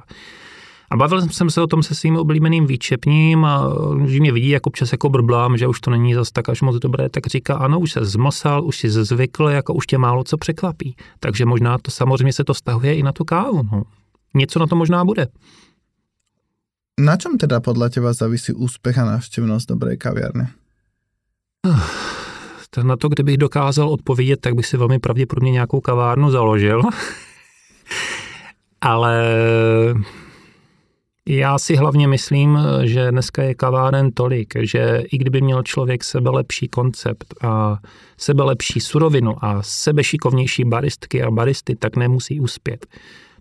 A bavil jsem se o tom se svým oblíbeným výčepním a že mě vidí, jak občas jako brblám, že už to není zas tak až moc dobré, tak říká, ano, už se zmosal, už si zvykl, jako už tě málo co překvapí. Takže možná to samozřejmě se to stahuje i na tu kávu. No. Něco na to možná bude. Na čem teda podle těba závisí úspěch a návštěvnost dobré kaviarny? Na to, kdybych dokázal odpovědět, tak bych si velmi pravděpodobně nějakou kavárnu založil. Ale já si hlavně myslím, že dneska je kaváren tolik, že i kdyby měl člověk sebe lepší koncept a sebe lepší surovinu a sebe šikovnější baristky a baristy, tak nemusí uspět.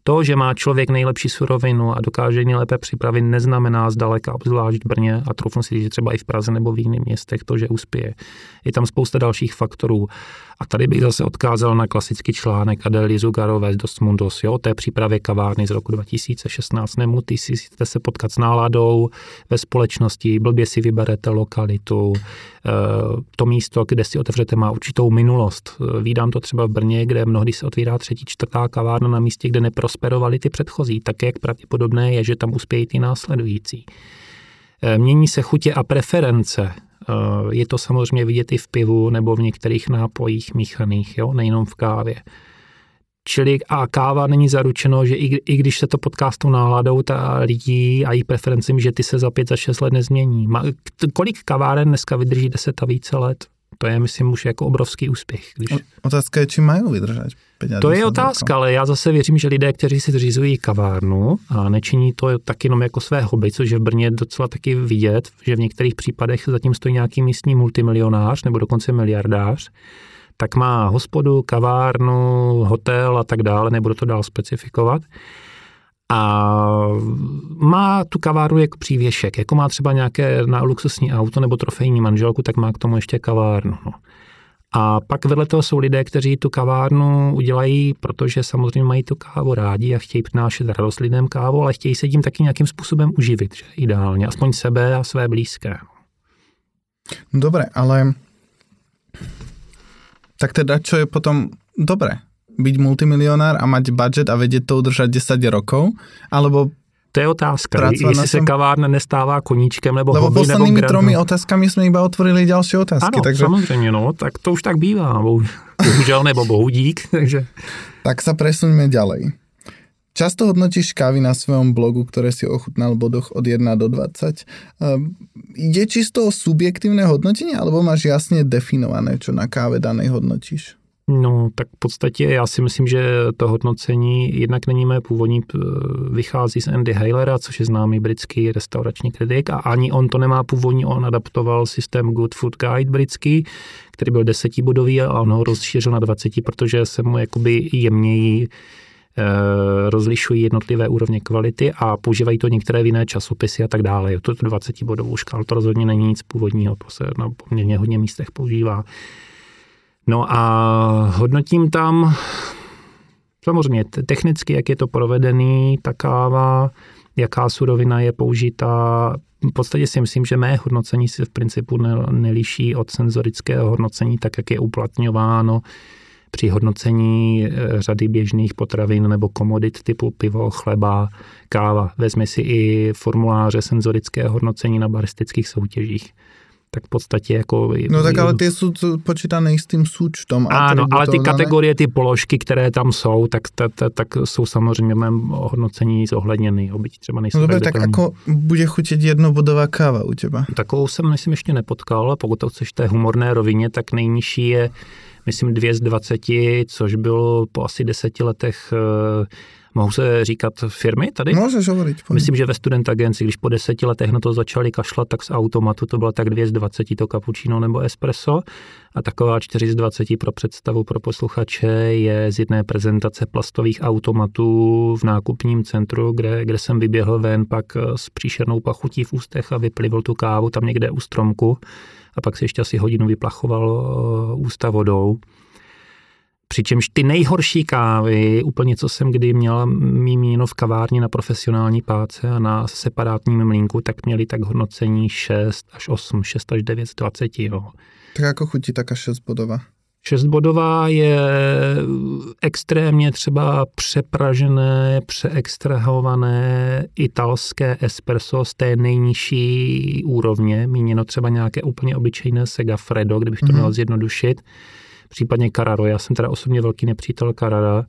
To, že má člověk nejlepší surovinu a dokáže nejlépe připravit, neznamená zdaleka, obzvlášť v Brně a troufnu si říct třeba i v Praze nebo v jiných městech, to, že uspěje. Je tam spousta dalších faktorů. A tady bych zase odkázal na klasický článek Adely Zugarové z Dos Mundos, jo, té přípravě kavárny z roku 2016. Nemusíte se potkat s náladou ve společnosti, blbě si vyberete lokalitu, eh, to místo, kde si otevřete, má určitou minulost. Vídám to třeba v Brně, kde mnohdy se otvírá třetí, čtvrtá kavárna na místě, kde neprosperovaly ty předchozí. Tak jak pravděpodobné je, že tam uspějí ty následující. Eh, mění se chutě a preference je to samozřejmě vidět i v pivu nebo v některých nápojích míchaných, jo? nejenom v kávě. Čili a káva není zaručeno, že i, i když se to potká s tou náladou ta lidí a jejich preferencím, že ty se za pět, za šest let nezmění. kolik kaváren dneska vydrží deset a více let? To je, myslím, už jako obrovský úspěch. Když... Otázka je, či mají vydržet. To je otázka, ale já zase věřím, že lidé, kteří si zřizují kavárnu a nečiní to tak jenom jako své hobby, což je v Brně docela taky vidět, že v některých případech zatím stojí nějaký místní multimilionář nebo dokonce miliardář, tak má hospodu, kavárnu, hotel a tak dále, nebudu to dál specifikovat. A má tu kavárnu jako přívěšek, jako má třeba nějaké na luxusní auto nebo trofejní manželku, tak má k tomu ještě kavárnu. No. A pak vedle toho jsou lidé, kteří tu kavárnu udělají, protože samozřejmě mají tu kávu rádi a chtějí přinášet radost lidem kávu, ale chtějí se tím taky nějakým způsobem uživit, že? ideálně, aspoň sebe a své blízké. Dobré, ale tak teda čo je potom dobré? Byť multimilionár a mať budget a vedieť to udržať 10 rokov? Alebo to je otázka, jestli se kavárna nestává koníčkem nebo Lebo hobby, poslednými nebo tromi otázkami jsme iba otvorili další otázky. Ano, takže... samozřejmě, no, tak to už tak bývá, bohužel nebo bohudík. Takže... Tak sa presuňme ďalej. Často hodnotíš kávy na svém blogu, které si ochutnal v bodoch od 1 do 20. Um, ide čisto o subjektívne hodnotenie, alebo máš jasně definované, čo na káve danej hodnotíš? No, tak v podstatě já si myslím, že to hodnocení jednak není mé původní, vychází z Andy Hailera, což je známý britský restaurační kritik a ani on to nemá původní, on adaptoval systém Good Food Guide britský, který byl desetibodový a on ho rozšířil na 20, protože se mu jakoby jemněji eh, rozlišují jednotlivé úrovně kvality a používají to některé jiné časopisy a tak dále. Je to 20 bodovou škálu, to rozhodně není nic původního, to se na poměrně hodně místech používá. No a hodnotím tam samozřejmě technicky, jak je to provedený, ta káva, jaká surovina je použitá. V podstatě si myslím, že mé hodnocení se v principu neliší od senzorického hodnocení, tak jak je uplatňováno při hodnocení eh, řady běžných potravin nebo komodit typu pivo, chleba, káva. Vezmi si i formuláře senzorického hodnocení na baristických soutěžích tak v podstatě jako... No tak ale ty jsou počítané s tím součtom. Ano, ale ty kategorie, ty položky, které tam jsou, tak, tak, tak, tak jsou samozřejmě v mém hodnocení zohledněny, byť třeba nejsou No dobře, tak jako bude chutit jednobodová káva u těba? Takovou jsem, myslím, ještě nepotkal, pokud to chceš té humorné rovině, tak nejnižší je myslím dvě z 20, což bylo po asi deseti letech eh, Mohu se říkat firmy tady? Můžeš hovoriť. Pojď. Myslím, že ve student agenci, když po deseti letech na to začali kašlat, tak z automatu to bylo tak dvě z 20 to cappuccino nebo espresso a taková 4 z 20 pro představu pro posluchače je z jedné prezentace plastových automatů v nákupním centru, kde, kde jsem vyběhl ven pak s příšernou pachutí v ústech a vyplivil tu kávu tam někde u stromku a pak si ještě asi hodinu vyplachoval uh, ústa vodou. Přičemž ty nejhorší kávy, úplně co jsem kdy měl mímíno v kavárně na profesionální páce a na separátním mlínku, tak měli tak hodnocení 6 až 8, 6 až 9 z 20. Jo. Tak jako chutí taká 6 bodová? 6 bodová je extrémně třeba přepražené, přeextrahované italské espresso z té nejnižší úrovně, míněno třeba nějaké úplně obyčejné Segafredo, kdybych to mm-hmm. měl zjednodušit případně Carraro. Já jsem teda osobně velký nepřítel Carrara,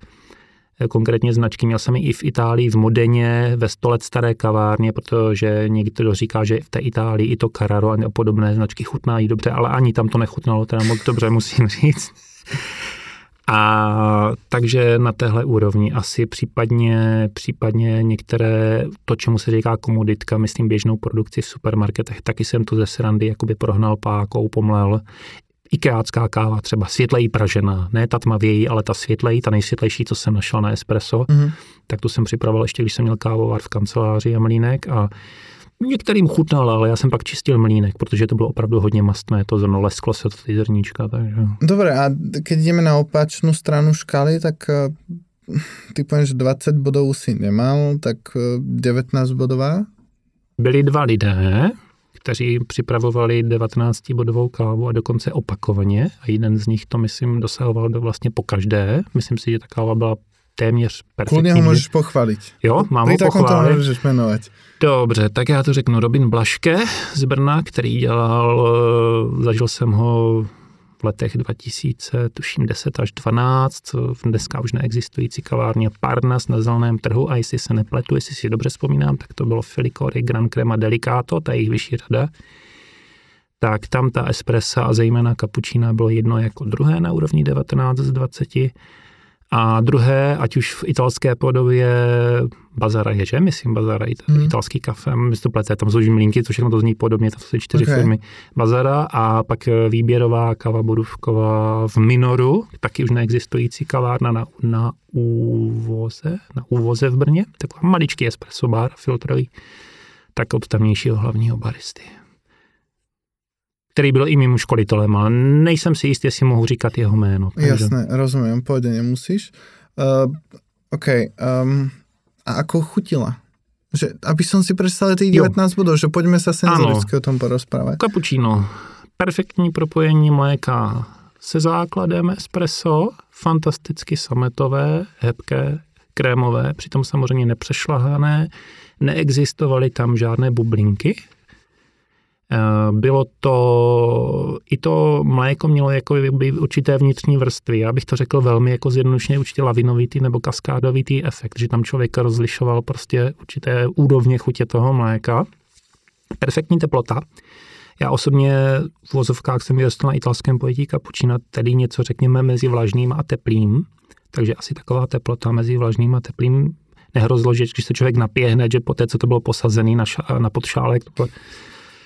eh, konkrétně značky. Měl jsem i v Itálii, v Modeně, ve stolet staré kavárně, protože někdo říká, že v té Itálii i to Carraro a podobné značky chutnají dobře, ale ani tam to nechutnalo teda moc dobře, musím říct. A takže na téhle úrovni asi případně, případně některé, to, čemu se říká komoditka, myslím běžnou produkci v supermarketech, taky jsem tu ze srandy jakoby prohnal pákou, pomlel. Ikeácká káva, třeba světlejí pražená, ne ta tmavějí, ale ta světlejí, ta nejsvětlejší, co jsem našel na espresso, mm-hmm. tak tu jsem připravoval ještě, když jsem měl kávovar v kanceláři a mlínek a Některým chutnal, ale já jsem pak čistil mlínek, protože to bylo opravdu hodně mastné, to zrno lesklo se to ty zrníčka, takže... Dobre, a keď jdeme na opačnou stranu škály, tak eh, ty povieš, 20 bodů si nemal, tak 19 eh, bodová? Byli dva lidé, kteří připravovali 19-bodovou kávu a dokonce opakovaně. A jeden z nich to, myslím, dosahoval do vlastně po každé. Myslím si, že ta káva byla téměř perfektní. Klidně ho můžeš pochválit. Jo, mám ho pochválit. to můžeš jmenovat. Dobře, tak já to řeknu. Robin Blaške z Brna, který dělal, eh, zažil jsem ho v letech 2000, tuším 10 až 12, v dneska už neexistující kavárně Parnas na zeleném trhu a jestli se nepletu, jestli si dobře vzpomínám, tak to bylo Filicory, Gran Crema Delicato, ta jejich vyšší rada. Tak tam ta espressa a zejména kapučína bylo jedno jako druhé na úrovni 19 z 20 a druhé, ať už v italské podobě Bazara je, že? Myslím, Bazara, hmm. italský kafe, myslím, to plete, tam jsou mlínky, což všechno to zní podobně, to jsou čtyři okay. firmy Bazara a pak výběrová kava Borůvková v Minoru, taky už neexistující kavárna na, na úvoze, na úvoze v Brně, taková maličký espresso bar filtrový, tak od tamnějšího hlavního baristy který byl i mým školitelem, ale nejsem si jistý, jestli mohu říkat jeho jméno. Takže... Jasné, rozumím, pojď, nemusíš. Uh, OK, um, a ako chutila? Že, aby som si představil těch 19 bodů, že pojďme se senzoricky ano. o tom porozprávat. Cappuccino. Perfektní propojení mléka se základem espresso, fantasticky sametové, hebké, krémové, přitom samozřejmě nepřešlahané, neexistovaly tam žádné bublinky, Eh, bylo to, i to mléko mělo jako by určité vnitřní vrstvy. Já bych to řekl velmi jako zjednodušeně určitě lavinovitý nebo kaskádovitý efekt, že tam člověk rozlišoval prostě určité úrovně chutě toho mléka. Perfektní teplota. Já osobně v vozovkách jsem vyrostl na italském pojetí kapučina, tedy něco řekněme mezi vlažným a teplým. Takže asi taková teplota mezi vlažným a teplým nehrozilo, že když se člověk napije hned, že po té, co to bylo posazený na, ša- na podšálek, to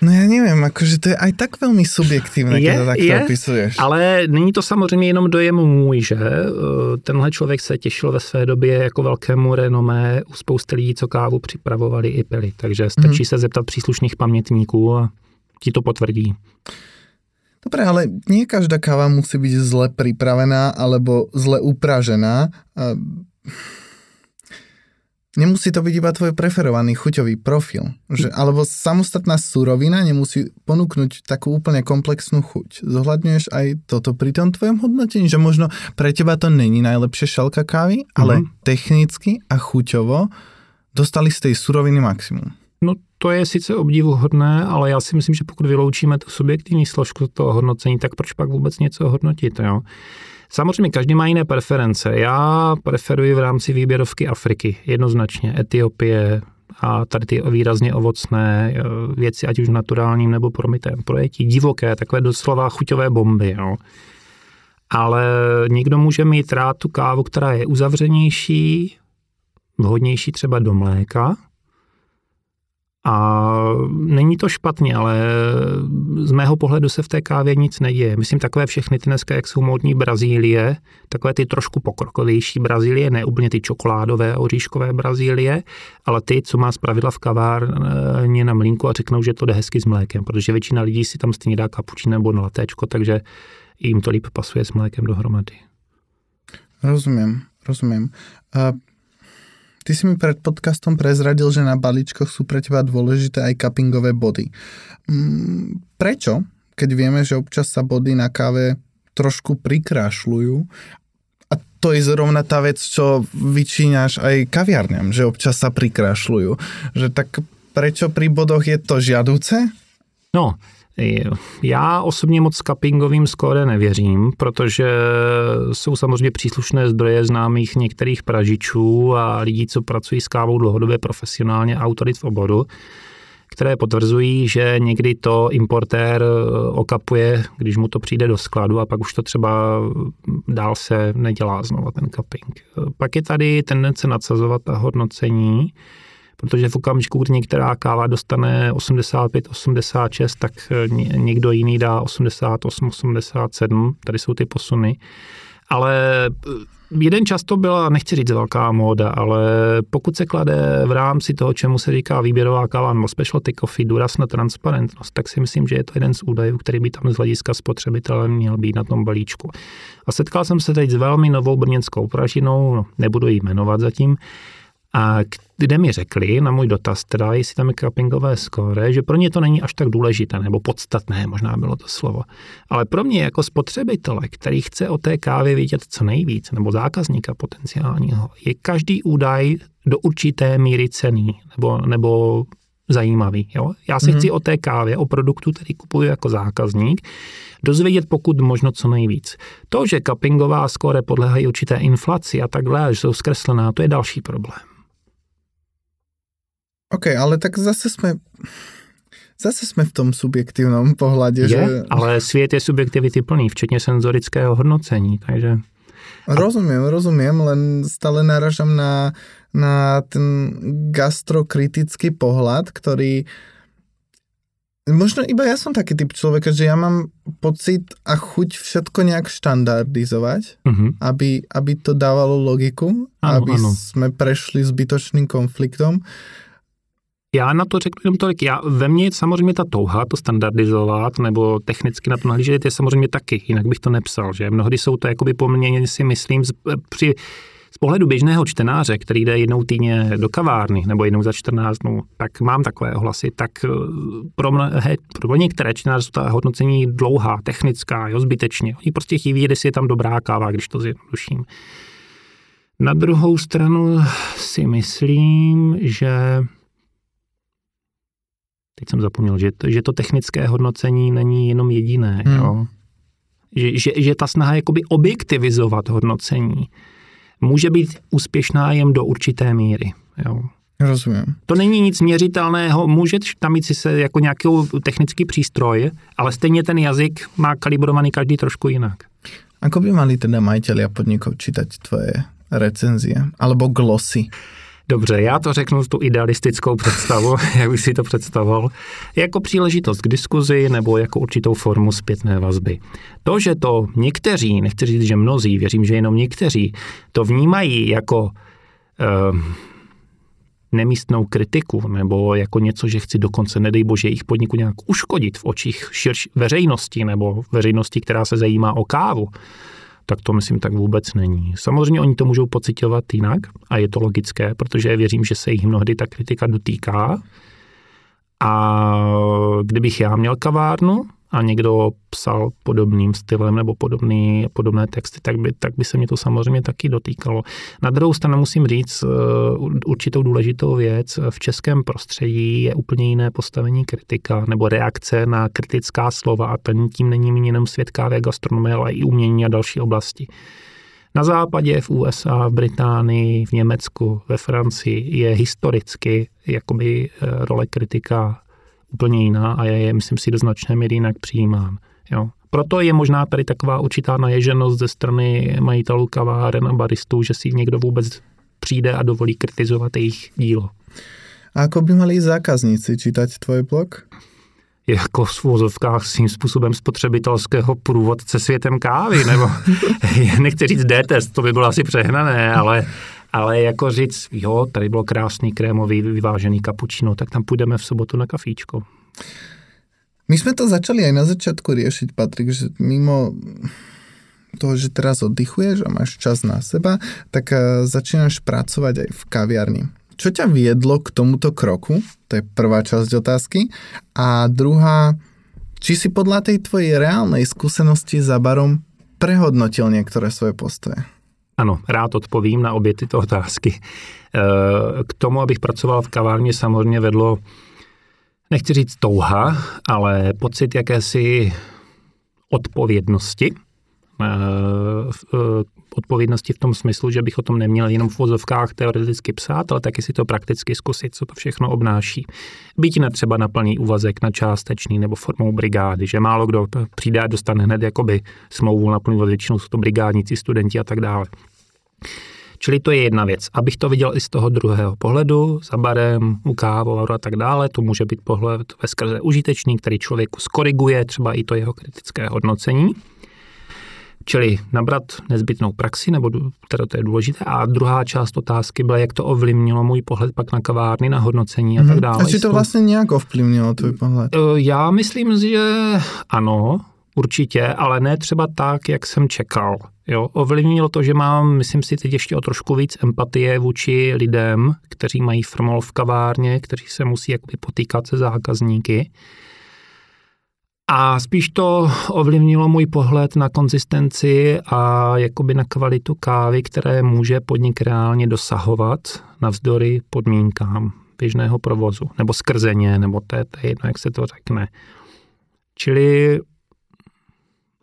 No já nevím, jakože to je aj tak velmi subjektivné, je, když to takto je, opisuješ. Ale není to samozřejmě jenom dojem můj, že eh, tenhle člověk se těšil ve své době jako velkému renomé u spousty lidí, co kávu připravovali i pili. Takže stačí hmm. se zeptat příslušných pamětníků a ti to potvrdí. Dobre, ale nie každá káva musí být zle připravená alebo zle upražená. Nemusí to byť iba tvoj preferovaný chuťový profil, že, alebo samostatná surovina nemusí ponúknuť takú úplne komplexnú chuť. Zohľadňuješ aj toto pri tom tvojom hodnotení, že možno pre teba to není najlepšie šalka kávy, ale mm-hmm. technicky a chuťovo dostali z tej suroviny maximum. No to je sice obdivuhodné, ale já si myslím, že pokud vyloučíme tu subjektivní složku toho hodnocení, tak proč pak vůbec něco hodnotit, jo? Samozřejmě každý má jiné preference. Já preferuji v rámci výběrovky Afriky jednoznačně. Etiopie a tady ty výrazně ovocné eh, věci, ať už naturálním nebo promitém projetí, divoké, takové doslova chuťové bomby. Jo. Ale někdo může mít rád tu kávu, která je uzavřenější, vhodnější třeba do mléka, a není to špatně, ale z mého pohledu se v té kávě nic neděje. Myslím, takové všechny ty dneska, jak jsou módní Brazílie, takové ty trošku pokrokovější Brazílie, ne úplně ty čokoládové, oříškové Brazílie, ale ty, co má zpravidla v kavárně na mlínku a řeknou, že to jde hezky s mlékem, protože většina lidí si tam stejně dá kapučín nebo latéčko, takže jim to líp pasuje s mlékem dohromady. Rozumím, rozumím. Uh, Ty si mi pred podcastom prezradil, že na balíčkoch sú pre teba dôležité aj cuppingové body. Mm, prečo, keď vieme, že občas sa body na káve trošku prikrášľujú a to je zrovna tá vec, čo vyčíňaš aj kaviarňam, že občas sa prikrášľujú. Že tak prečo pri bodoch je to žiaduce? No, já osobně moc cuppingovým skóre nevěřím, protože jsou samozřejmě příslušné zdroje známých některých pražičů a lidí, co pracují s kávou dlouhodobě profesionálně, autorit v oboru, které potvrzují, že někdy to importér okapuje, když mu to přijde do skladu a pak už to třeba dál se nedělá znova ten cupping. Pak je tady tendence nadsazovat a hodnocení, protože v okamžiku, kdy některá káva dostane 85, 86, tak eh, někdo jiný dá 88, 87, tady jsou ty posuny. Ale eh, jeden čas to byla, nechci říct velká móda, ale pokud se klade v rámci toho, čemu se říká výběrová káva nebo specialty coffee, důraz na transparentnost, tak si myslím, že je to jeden z údajů, který by tam z hlediska spotřebitele měl být na tom balíčku. A setkal jsem se teď s velmi novou brněnskou pražinou, no, nebudu ji jmenovat zatím, a kde mi řekli na můj dotaz, teda jestli tam je cuppingové skóre, že pro ně to není až tak důležité, nebo podstatné, možná bylo to slovo. Ale pro mě jako spotřebitele, který chce o té kávě vědět co nejvíc, nebo zákazníka potenciálního, je každý údaj do určité míry cený, nebo, nebo zajímavý. Jo? Já se mm-hmm. chci o té kávě, o produktu, který kupuji jako zákazník, dozvědět pokud možno co nejvíc. To, že cuppingová skóre podléhají určité inflaci a takhle, že jsou zkreslená, to je další problém. OK, ale tak zase jsme Zase jsme v tom subjektivním pohledě. Je, že... ale svět je subjektivity plný, včetně senzorického hodnocení, takže... Rozumím, rozumím, len stále naražam na, na ten gastrokritický pohled, který Možno iba ja som taký typ človeka, že ja mám pocit a chuť všetko nejak štandardizovať, uh-huh. aby, aby to dávalo logiku, ano, aby ano. sme prešli zbytočným konfliktom. Já na to řeknu jenom tolik. Já, ve mně je samozřejmě ta touha to standardizovat nebo technicky na to nahlížet je samozřejmě taky, jinak bych to nepsal. Že? Mnohdy jsou to jakoby poměrně si myslím při z pohledu běžného čtenáře, který jde jednou týdně do kavárny nebo jednou za 14 dnů, tak mám takové ohlasy, tak eh, pro, mnohé, pro některé čtenáře jsou ta hodnocení dlouhá, technická, jo, zbytečně. Oni prostě vědět, jestli je tam dobrá káva, když to zjednoduším. Na druhou stranu si myslím, že teď jsem zapomněl, že, že to technické hodnocení není jenom jediné, hmm. jo? Že, že, že ta snaha jakoby objektivizovat hodnocení může být úspěšná jen do určité míry. Jo? Rozumím. To není nic měřitelného, může tam mít si se jako nějaký technický přístroj, ale stejně ten jazyk má kalibrovaný každý trošku jinak. Ako by mali teda majiteľia podnikov čítať tvoje recenzie alebo glosy? Dobře, já to řeknu tu idealistickou představu, jak bych si to představoval, jako příležitost k diskuzi nebo jako určitou formu zpětné vazby. To, že to někteří, nechci říct, že mnozí, věřím, že jenom někteří, to vnímají jako uh, nemístnou kritiku nebo jako něco, že chci dokonce, nedej bože, jejich podniku nějak uškodit v očích širší veřejnosti nebo veřejnosti, která se zajímá o kávu, tak to myslím tak vůbec není. Samozřejmě oni to můžou pocitovat jinak a je to logické, protože věřím, že se jich mnohdy ta kritika dotýká. A kdybych já měl kavárnu a někdo psal podobným stylem nebo podobný, podobné texty, tak by, tak by se mě to samozřejmě taky dotýkalo. Na druhou stranu musím říct uh, určitou důležitou věc. V českém prostředí je úplně jiné postavení kritika nebo reakce na kritická slova a tím není míněnem svět kávy gastronomie, ale i umění a další oblasti. Na západě, v USA, v Británii, v Německu, ve Francii je historicky jakoby eh, role kritika úplně jiná a já je, myslím si, do značné míry jinak přijímám. Jo. Proto je možná tady taková určitá naježenost ze strany majitelů kaváren a baristů, že si někdo vůbec přijde a dovolí kritizovat jejich dílo. A ako by mali zákazníci čítať tvoj blog? jako v svozovkách svým způsobem spotřebitelského průvodce světem kávy, nebo nechci říct D-test, to by bylo asi přehnané, ale, ale jako říct, jo, tady bylo krásný krémový vyvážený kapučino, tak tam půjdeme v sobotu na kafíčko. My jsme to začali aj na začátku riešiť, Patrik, že mimo toho, že teraz oddychuješ a máš čas na seba, tak eh, začínaš pracovať aj v kaviarni. Čo ťa viedlo k tomuto kroku? To je prvá časť otázky. A druhá, či si podľa tej tvojej reálnej skúsenosti za barom prehodnotil niektoré svoje postoje? Ano, rád odpovím na obě tyto otázky. Eh, k tomu, abych pracoval v kavárně, samozřejmě vedlo, nechci říct touha, ale pocit jakési odpovědnosti eh, eh, odpovědnosti v tom smyslu, že bych o tom neměl jenom v vozovkách teoreticky psát, ale taky si to prakticky zkusit, co to všechno obnáší. Byť ne třeba na plný úvazek, na částečný nebo formou brigády, že málo kdo přijde a dostane hned jakoby smlouvu na plný úvazek, většinou jsou to brigádníci, studenti a tak dále. Čili to je jedna věc. Abych to viděl i z toho druhého pohledu, za barem, u kávovaru a tak dále, to může být pohled ve skrze užitečný, který člověku skoriguje třeba i to jeho kritické hodnocení. Čili nabrat nezbytnou praxi, nebo teda to je důležité. A druhá část otázky byla, jak to ovlivnilo můj pohled pak na kavárny, na hodnocení a tak mhm. dále. A či to vlastně nějak ovlivnilo tvůj pohled? E, já myslím, že ano, určitě, ale ne třeba tak, jak jsem čekal. Jo, ovlivnilo to, že mám, myslím si, teď ještě o trošku víc empatie vůči lidem, kteří mají formol v kavárně, kteří se musí jakoby potýkat se zákazníky a spíš to ovlivnilo můj pohled na konzistenci a jakoby na kvalitu kávy, které může podnik reálně dosahovat navzdory podmínkám běžného provozu, nebo skrzeně, nebo to je, jedno, jak se to řekne. Čili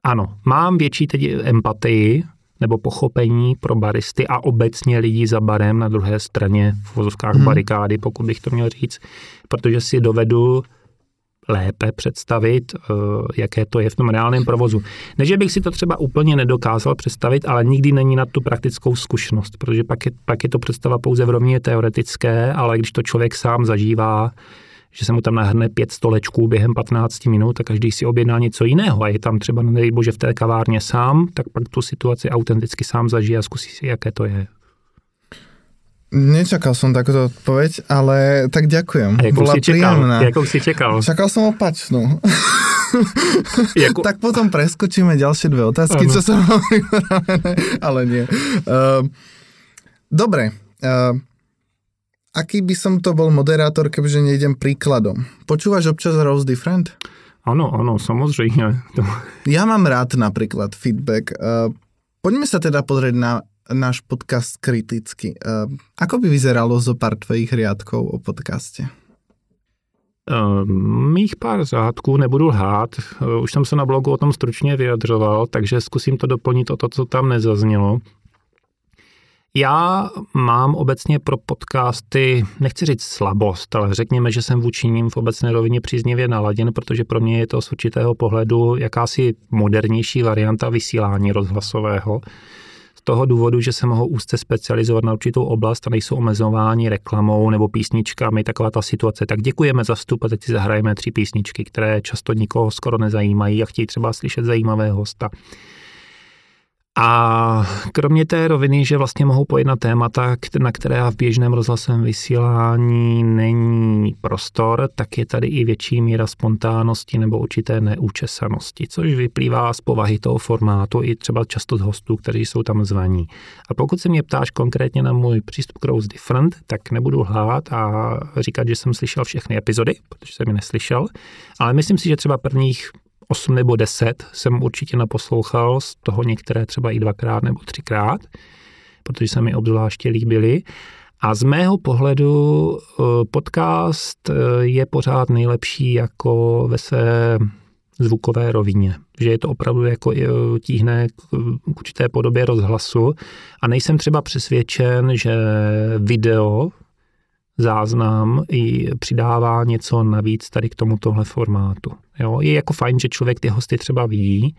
ano, mám větší teď empatii nebo pochopení pro baristy a obecně lidí za barem na druhé straně v vozovkách hmm. barikády, pokud bych to měl říct, protože si dovedu lépe představit, eh, jaké to je v tom reálném provozu. Ne, že bych si to třeba úplně nedokázal představit, ale nikdy není na tu praktickou zkušenost, protože pak je, pak je to představa pouze v rovně teoretické, ale když to člověk sám zažívá, že se mu tam nahrne pět stolečků během 15 minut a každý si objedná něco jiného a je tam třeba, nedej bože, v té kavárně sám, tak pak tu situaci autenticky sám zažije a zkusí si, jaké to je. Nečakal som takúto odpoveď, ale tak ďakujem. A Bola si príjemná. Čakal? si čakal? Čakal som opačnú. Jako... tak potom preskočíme ďalšie dve otázky, ano. čo som ale nie. Uh, dobre. Uh, aký by som to bol moderátor, kebyže nejdem príkladom? Počúvaš občas Rose Different? Ano, ano, samozřejmě. Ja mám rád napríklad feedback. Uh, poďme sa teda pozrieť na náš podcast kriticky. Uh, ako by vyzeralo zo pár tvojich riadkov o podcaste? Uh, mých pár řádků nebudu lhát. Uh, už jsem se na blogu o tom stručně vyjadřoval, takže zkusím to doplnit o to, co tam nezaznělo. Já mám obecně pro podcasty, nechci říct slabost, ale řekněme, že jsem vůči ním v obecné rovině příznivě naladěn, protože pro mě je to z určitého pohledu jakási modernější varianta vysílání rozhlasového toho důvodu, že se mohou úzce specializovat na určitou oblast a nejsou omezováni reklamou nebo písničkami, taková ta situace. Tak děkujeme za vstup a teď si zahrajeme tři písničky, které často nikoho skoro nezajímají a chtějí třeba slyšet zajímavého hosta. A kromě té roviny, že vlastně mohou pojednat témata, na které v běžném rozhlasovém vysílání není prostor, tak je tady i větší míra spontánnosti nebo určité neúčesanosti, což vyplývá z povahy toho formátu i třeba často z hostů, kteří jsou tam zvaní. A pokud se mě ptáš konkrétně na můj přístup k Rose Different, tak nebudu hlát a říkat, že jsem slyšel všechny epizody, protože jsem je neslyšel, ale myslím si, že třeba prvních 8 nebo 10 jsem určitě naposlouchal, z toho některé třeba i dvakrát nebo třikrát, protože se mi obzvláště líbily. A z mého pohledu eh, podcast eh, je pořád nejlepší jako ve své zvukové rovině. Že je to opravdu jako eh, tíhne k určité podobě rozhlasu a nejsem třeba přesvědčen, že video záznam i přidává něco navíc tady k tomutohle formátu. Jo? Je jako fajn, že člověk ty hosty třeba vidí,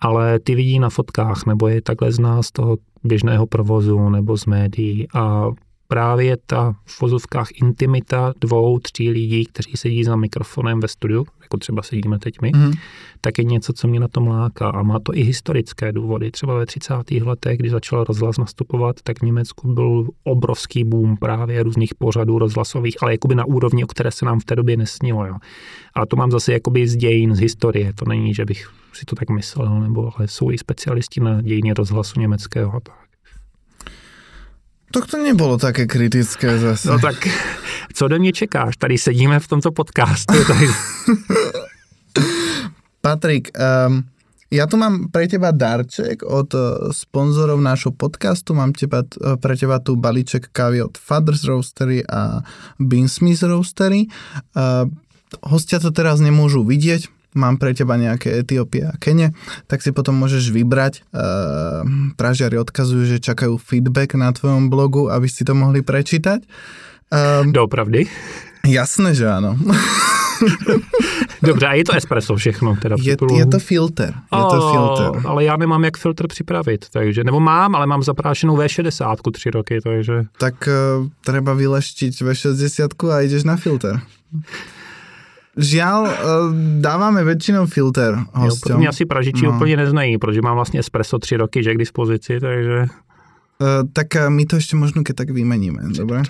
ale ty vidí na fotkách, nebo je takhle zná z toho běžného provozu nebo z médií a právě ta v vozovkách intimita dvou, tří lidí, kteří sedí za mikrofonem ve studiu, jako třeba sedíme teď my, mm. tak je něco, co mě na tom láká. A má to i historické důvody. Třeba ve 30. letech, kdy začal rozhlas nastupovat, tak v Německu byl obrovský boom právě různých pořadů rozhlasových, ale jakoby na úrovni, o které se nám v té době nesnilo. Jo. A to mám zase jakoby z dějin, z historie. To není, že bych si to tak myslel, nebo ale jsou i specialisti na dějiny rozhlasu německého. Tak. Tak to nebylo také kritické zase. No tak, co do mě čekáš? Tady sedíme v tomto podcastu. Tak... Patrik, um, ja tu mám pre teba darček od uh, sponzorov nášho podcastu. Mám teba, uh, pre teba tu balíček kávy od Fathers Roastery a Beansmith Roastery. Uh, hostia to teraz nemôžu vidieť, mám pre teba nejaké Etiópie a Kene, tak si potom môžeš vybrať. Uh, Pražiari odkazujú, že čakajú feedback na tvojom blogu, aby si to mohli prečítať. Um, Doopravdy? Jasné, že áno. Dobře, a je to espresso všechno? Teda je, je to filter. Je to filter. Ale já nemám jak filtr připravit, takže, nebo mám, ale mám zaprášenou V60 tři roky, takže... Tak uh, treba vyleštiť V60 a jdeš na filter. Žiaľ, eh, dáváme většinou filter hostem. Mě asi pražiči no. úplně neznají, protože mám vlastně espresso tři roky, že k dispozici, takže... Uh, tak uh, my to ešte možno keď tak vymeníme, dobre?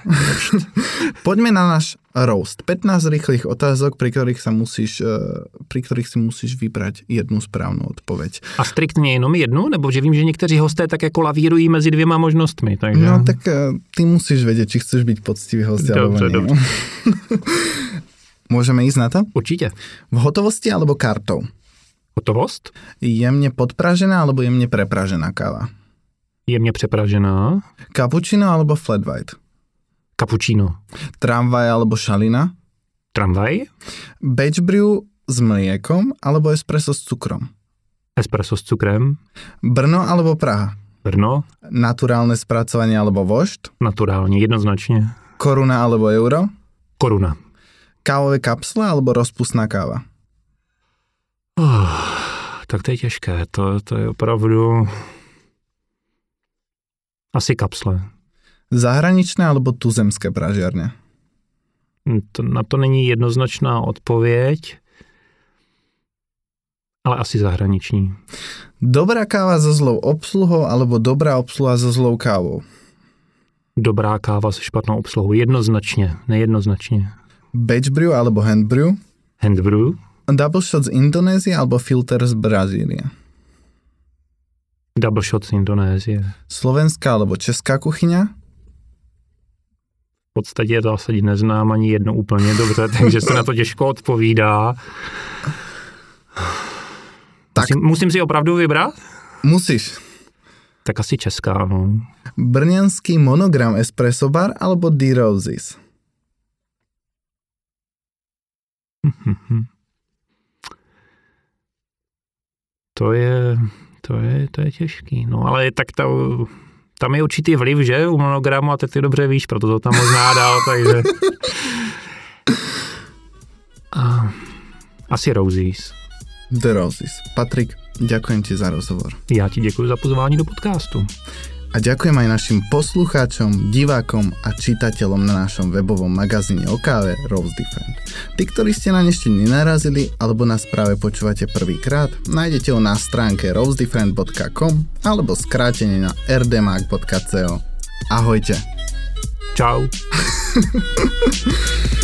Poďme na náš roast. 15 rýchlych otázok, pri ktorých, sa musíš, uh, pri ktorých si musíš vybrať jednu správnou odpoveď. A striktně jenom jednu? Nebo že vím, že někteří hosté tak jako lavírují mezi dvěma možnostmi. Takže... No tak uh, ty musíš vědět, či chceš být poctivý host, dobře, dobře. Můžeme jít na to? Určitě. V hotovosti alebo kartou? Hotovost? Jemně podpražená alebo jemně prepražená káva? Jemně přepražená. Cappuccino alebo flat white? Cappuccino. Tramvaj alebo šalina? Tramvaj. Batch brew s mliekom alebo espresso s cukrom? Espresso s cukrem. Brno alebo Praha? Brno. Naturálne spracovanie alebo vošt? Naturálně, jednoznačně. Koruna alebo euro? Koruna. Kávové kapsle alebo rozpustná káva? Oh, tak to je těžké. To, to je opravdu asi kapsle. Zahraničné alebo tuzemské pražiarně? Hm, to, na to není jednoznačná odpověď, ale asi zahraniční. Dobrá káva so zlou obsluhou alebo dobrá obsluha so zlou kávou? Dobrá káva se špatnou obsluhou. Jednoznačně, nejednoznačně. Batch brew alebo hand brew? Hand brew. Double shot z Indonésie alebo filter z Brazílie? Double shot z Indonésie. Slovenská alebo česká kuchyňa? V podstatě to asi neznám ani jedno úplně dobře, takže se na to těžko odpovídá. Tak. Musím, musím si opravdu vybrat? Musíš. Tak asi česká, no. Brněnský monogram espresso bar alebo D Roses? To je, to je, to je těžký. No ale tak to, tam je určitý vliv, že, u monogramu a teď ty dobře víš, proto to tam možná dal, takže... A, asi Roses. The Roses. Patrik, ďakujem ti za rozhovor. Já ti děkuji za pozvání do podcastu. A ďakujem aj našim poslucháčom, divákom a čitateľom na našom webovom magazíne o káve Rose Different. Tí, ktorí ste na ešte nenarazili alebo nás práve počúvate prvýkrát, nájdete ho na stránke rosedifferent.com alebo skrátene na rdmag.co. Ahojte. Čau.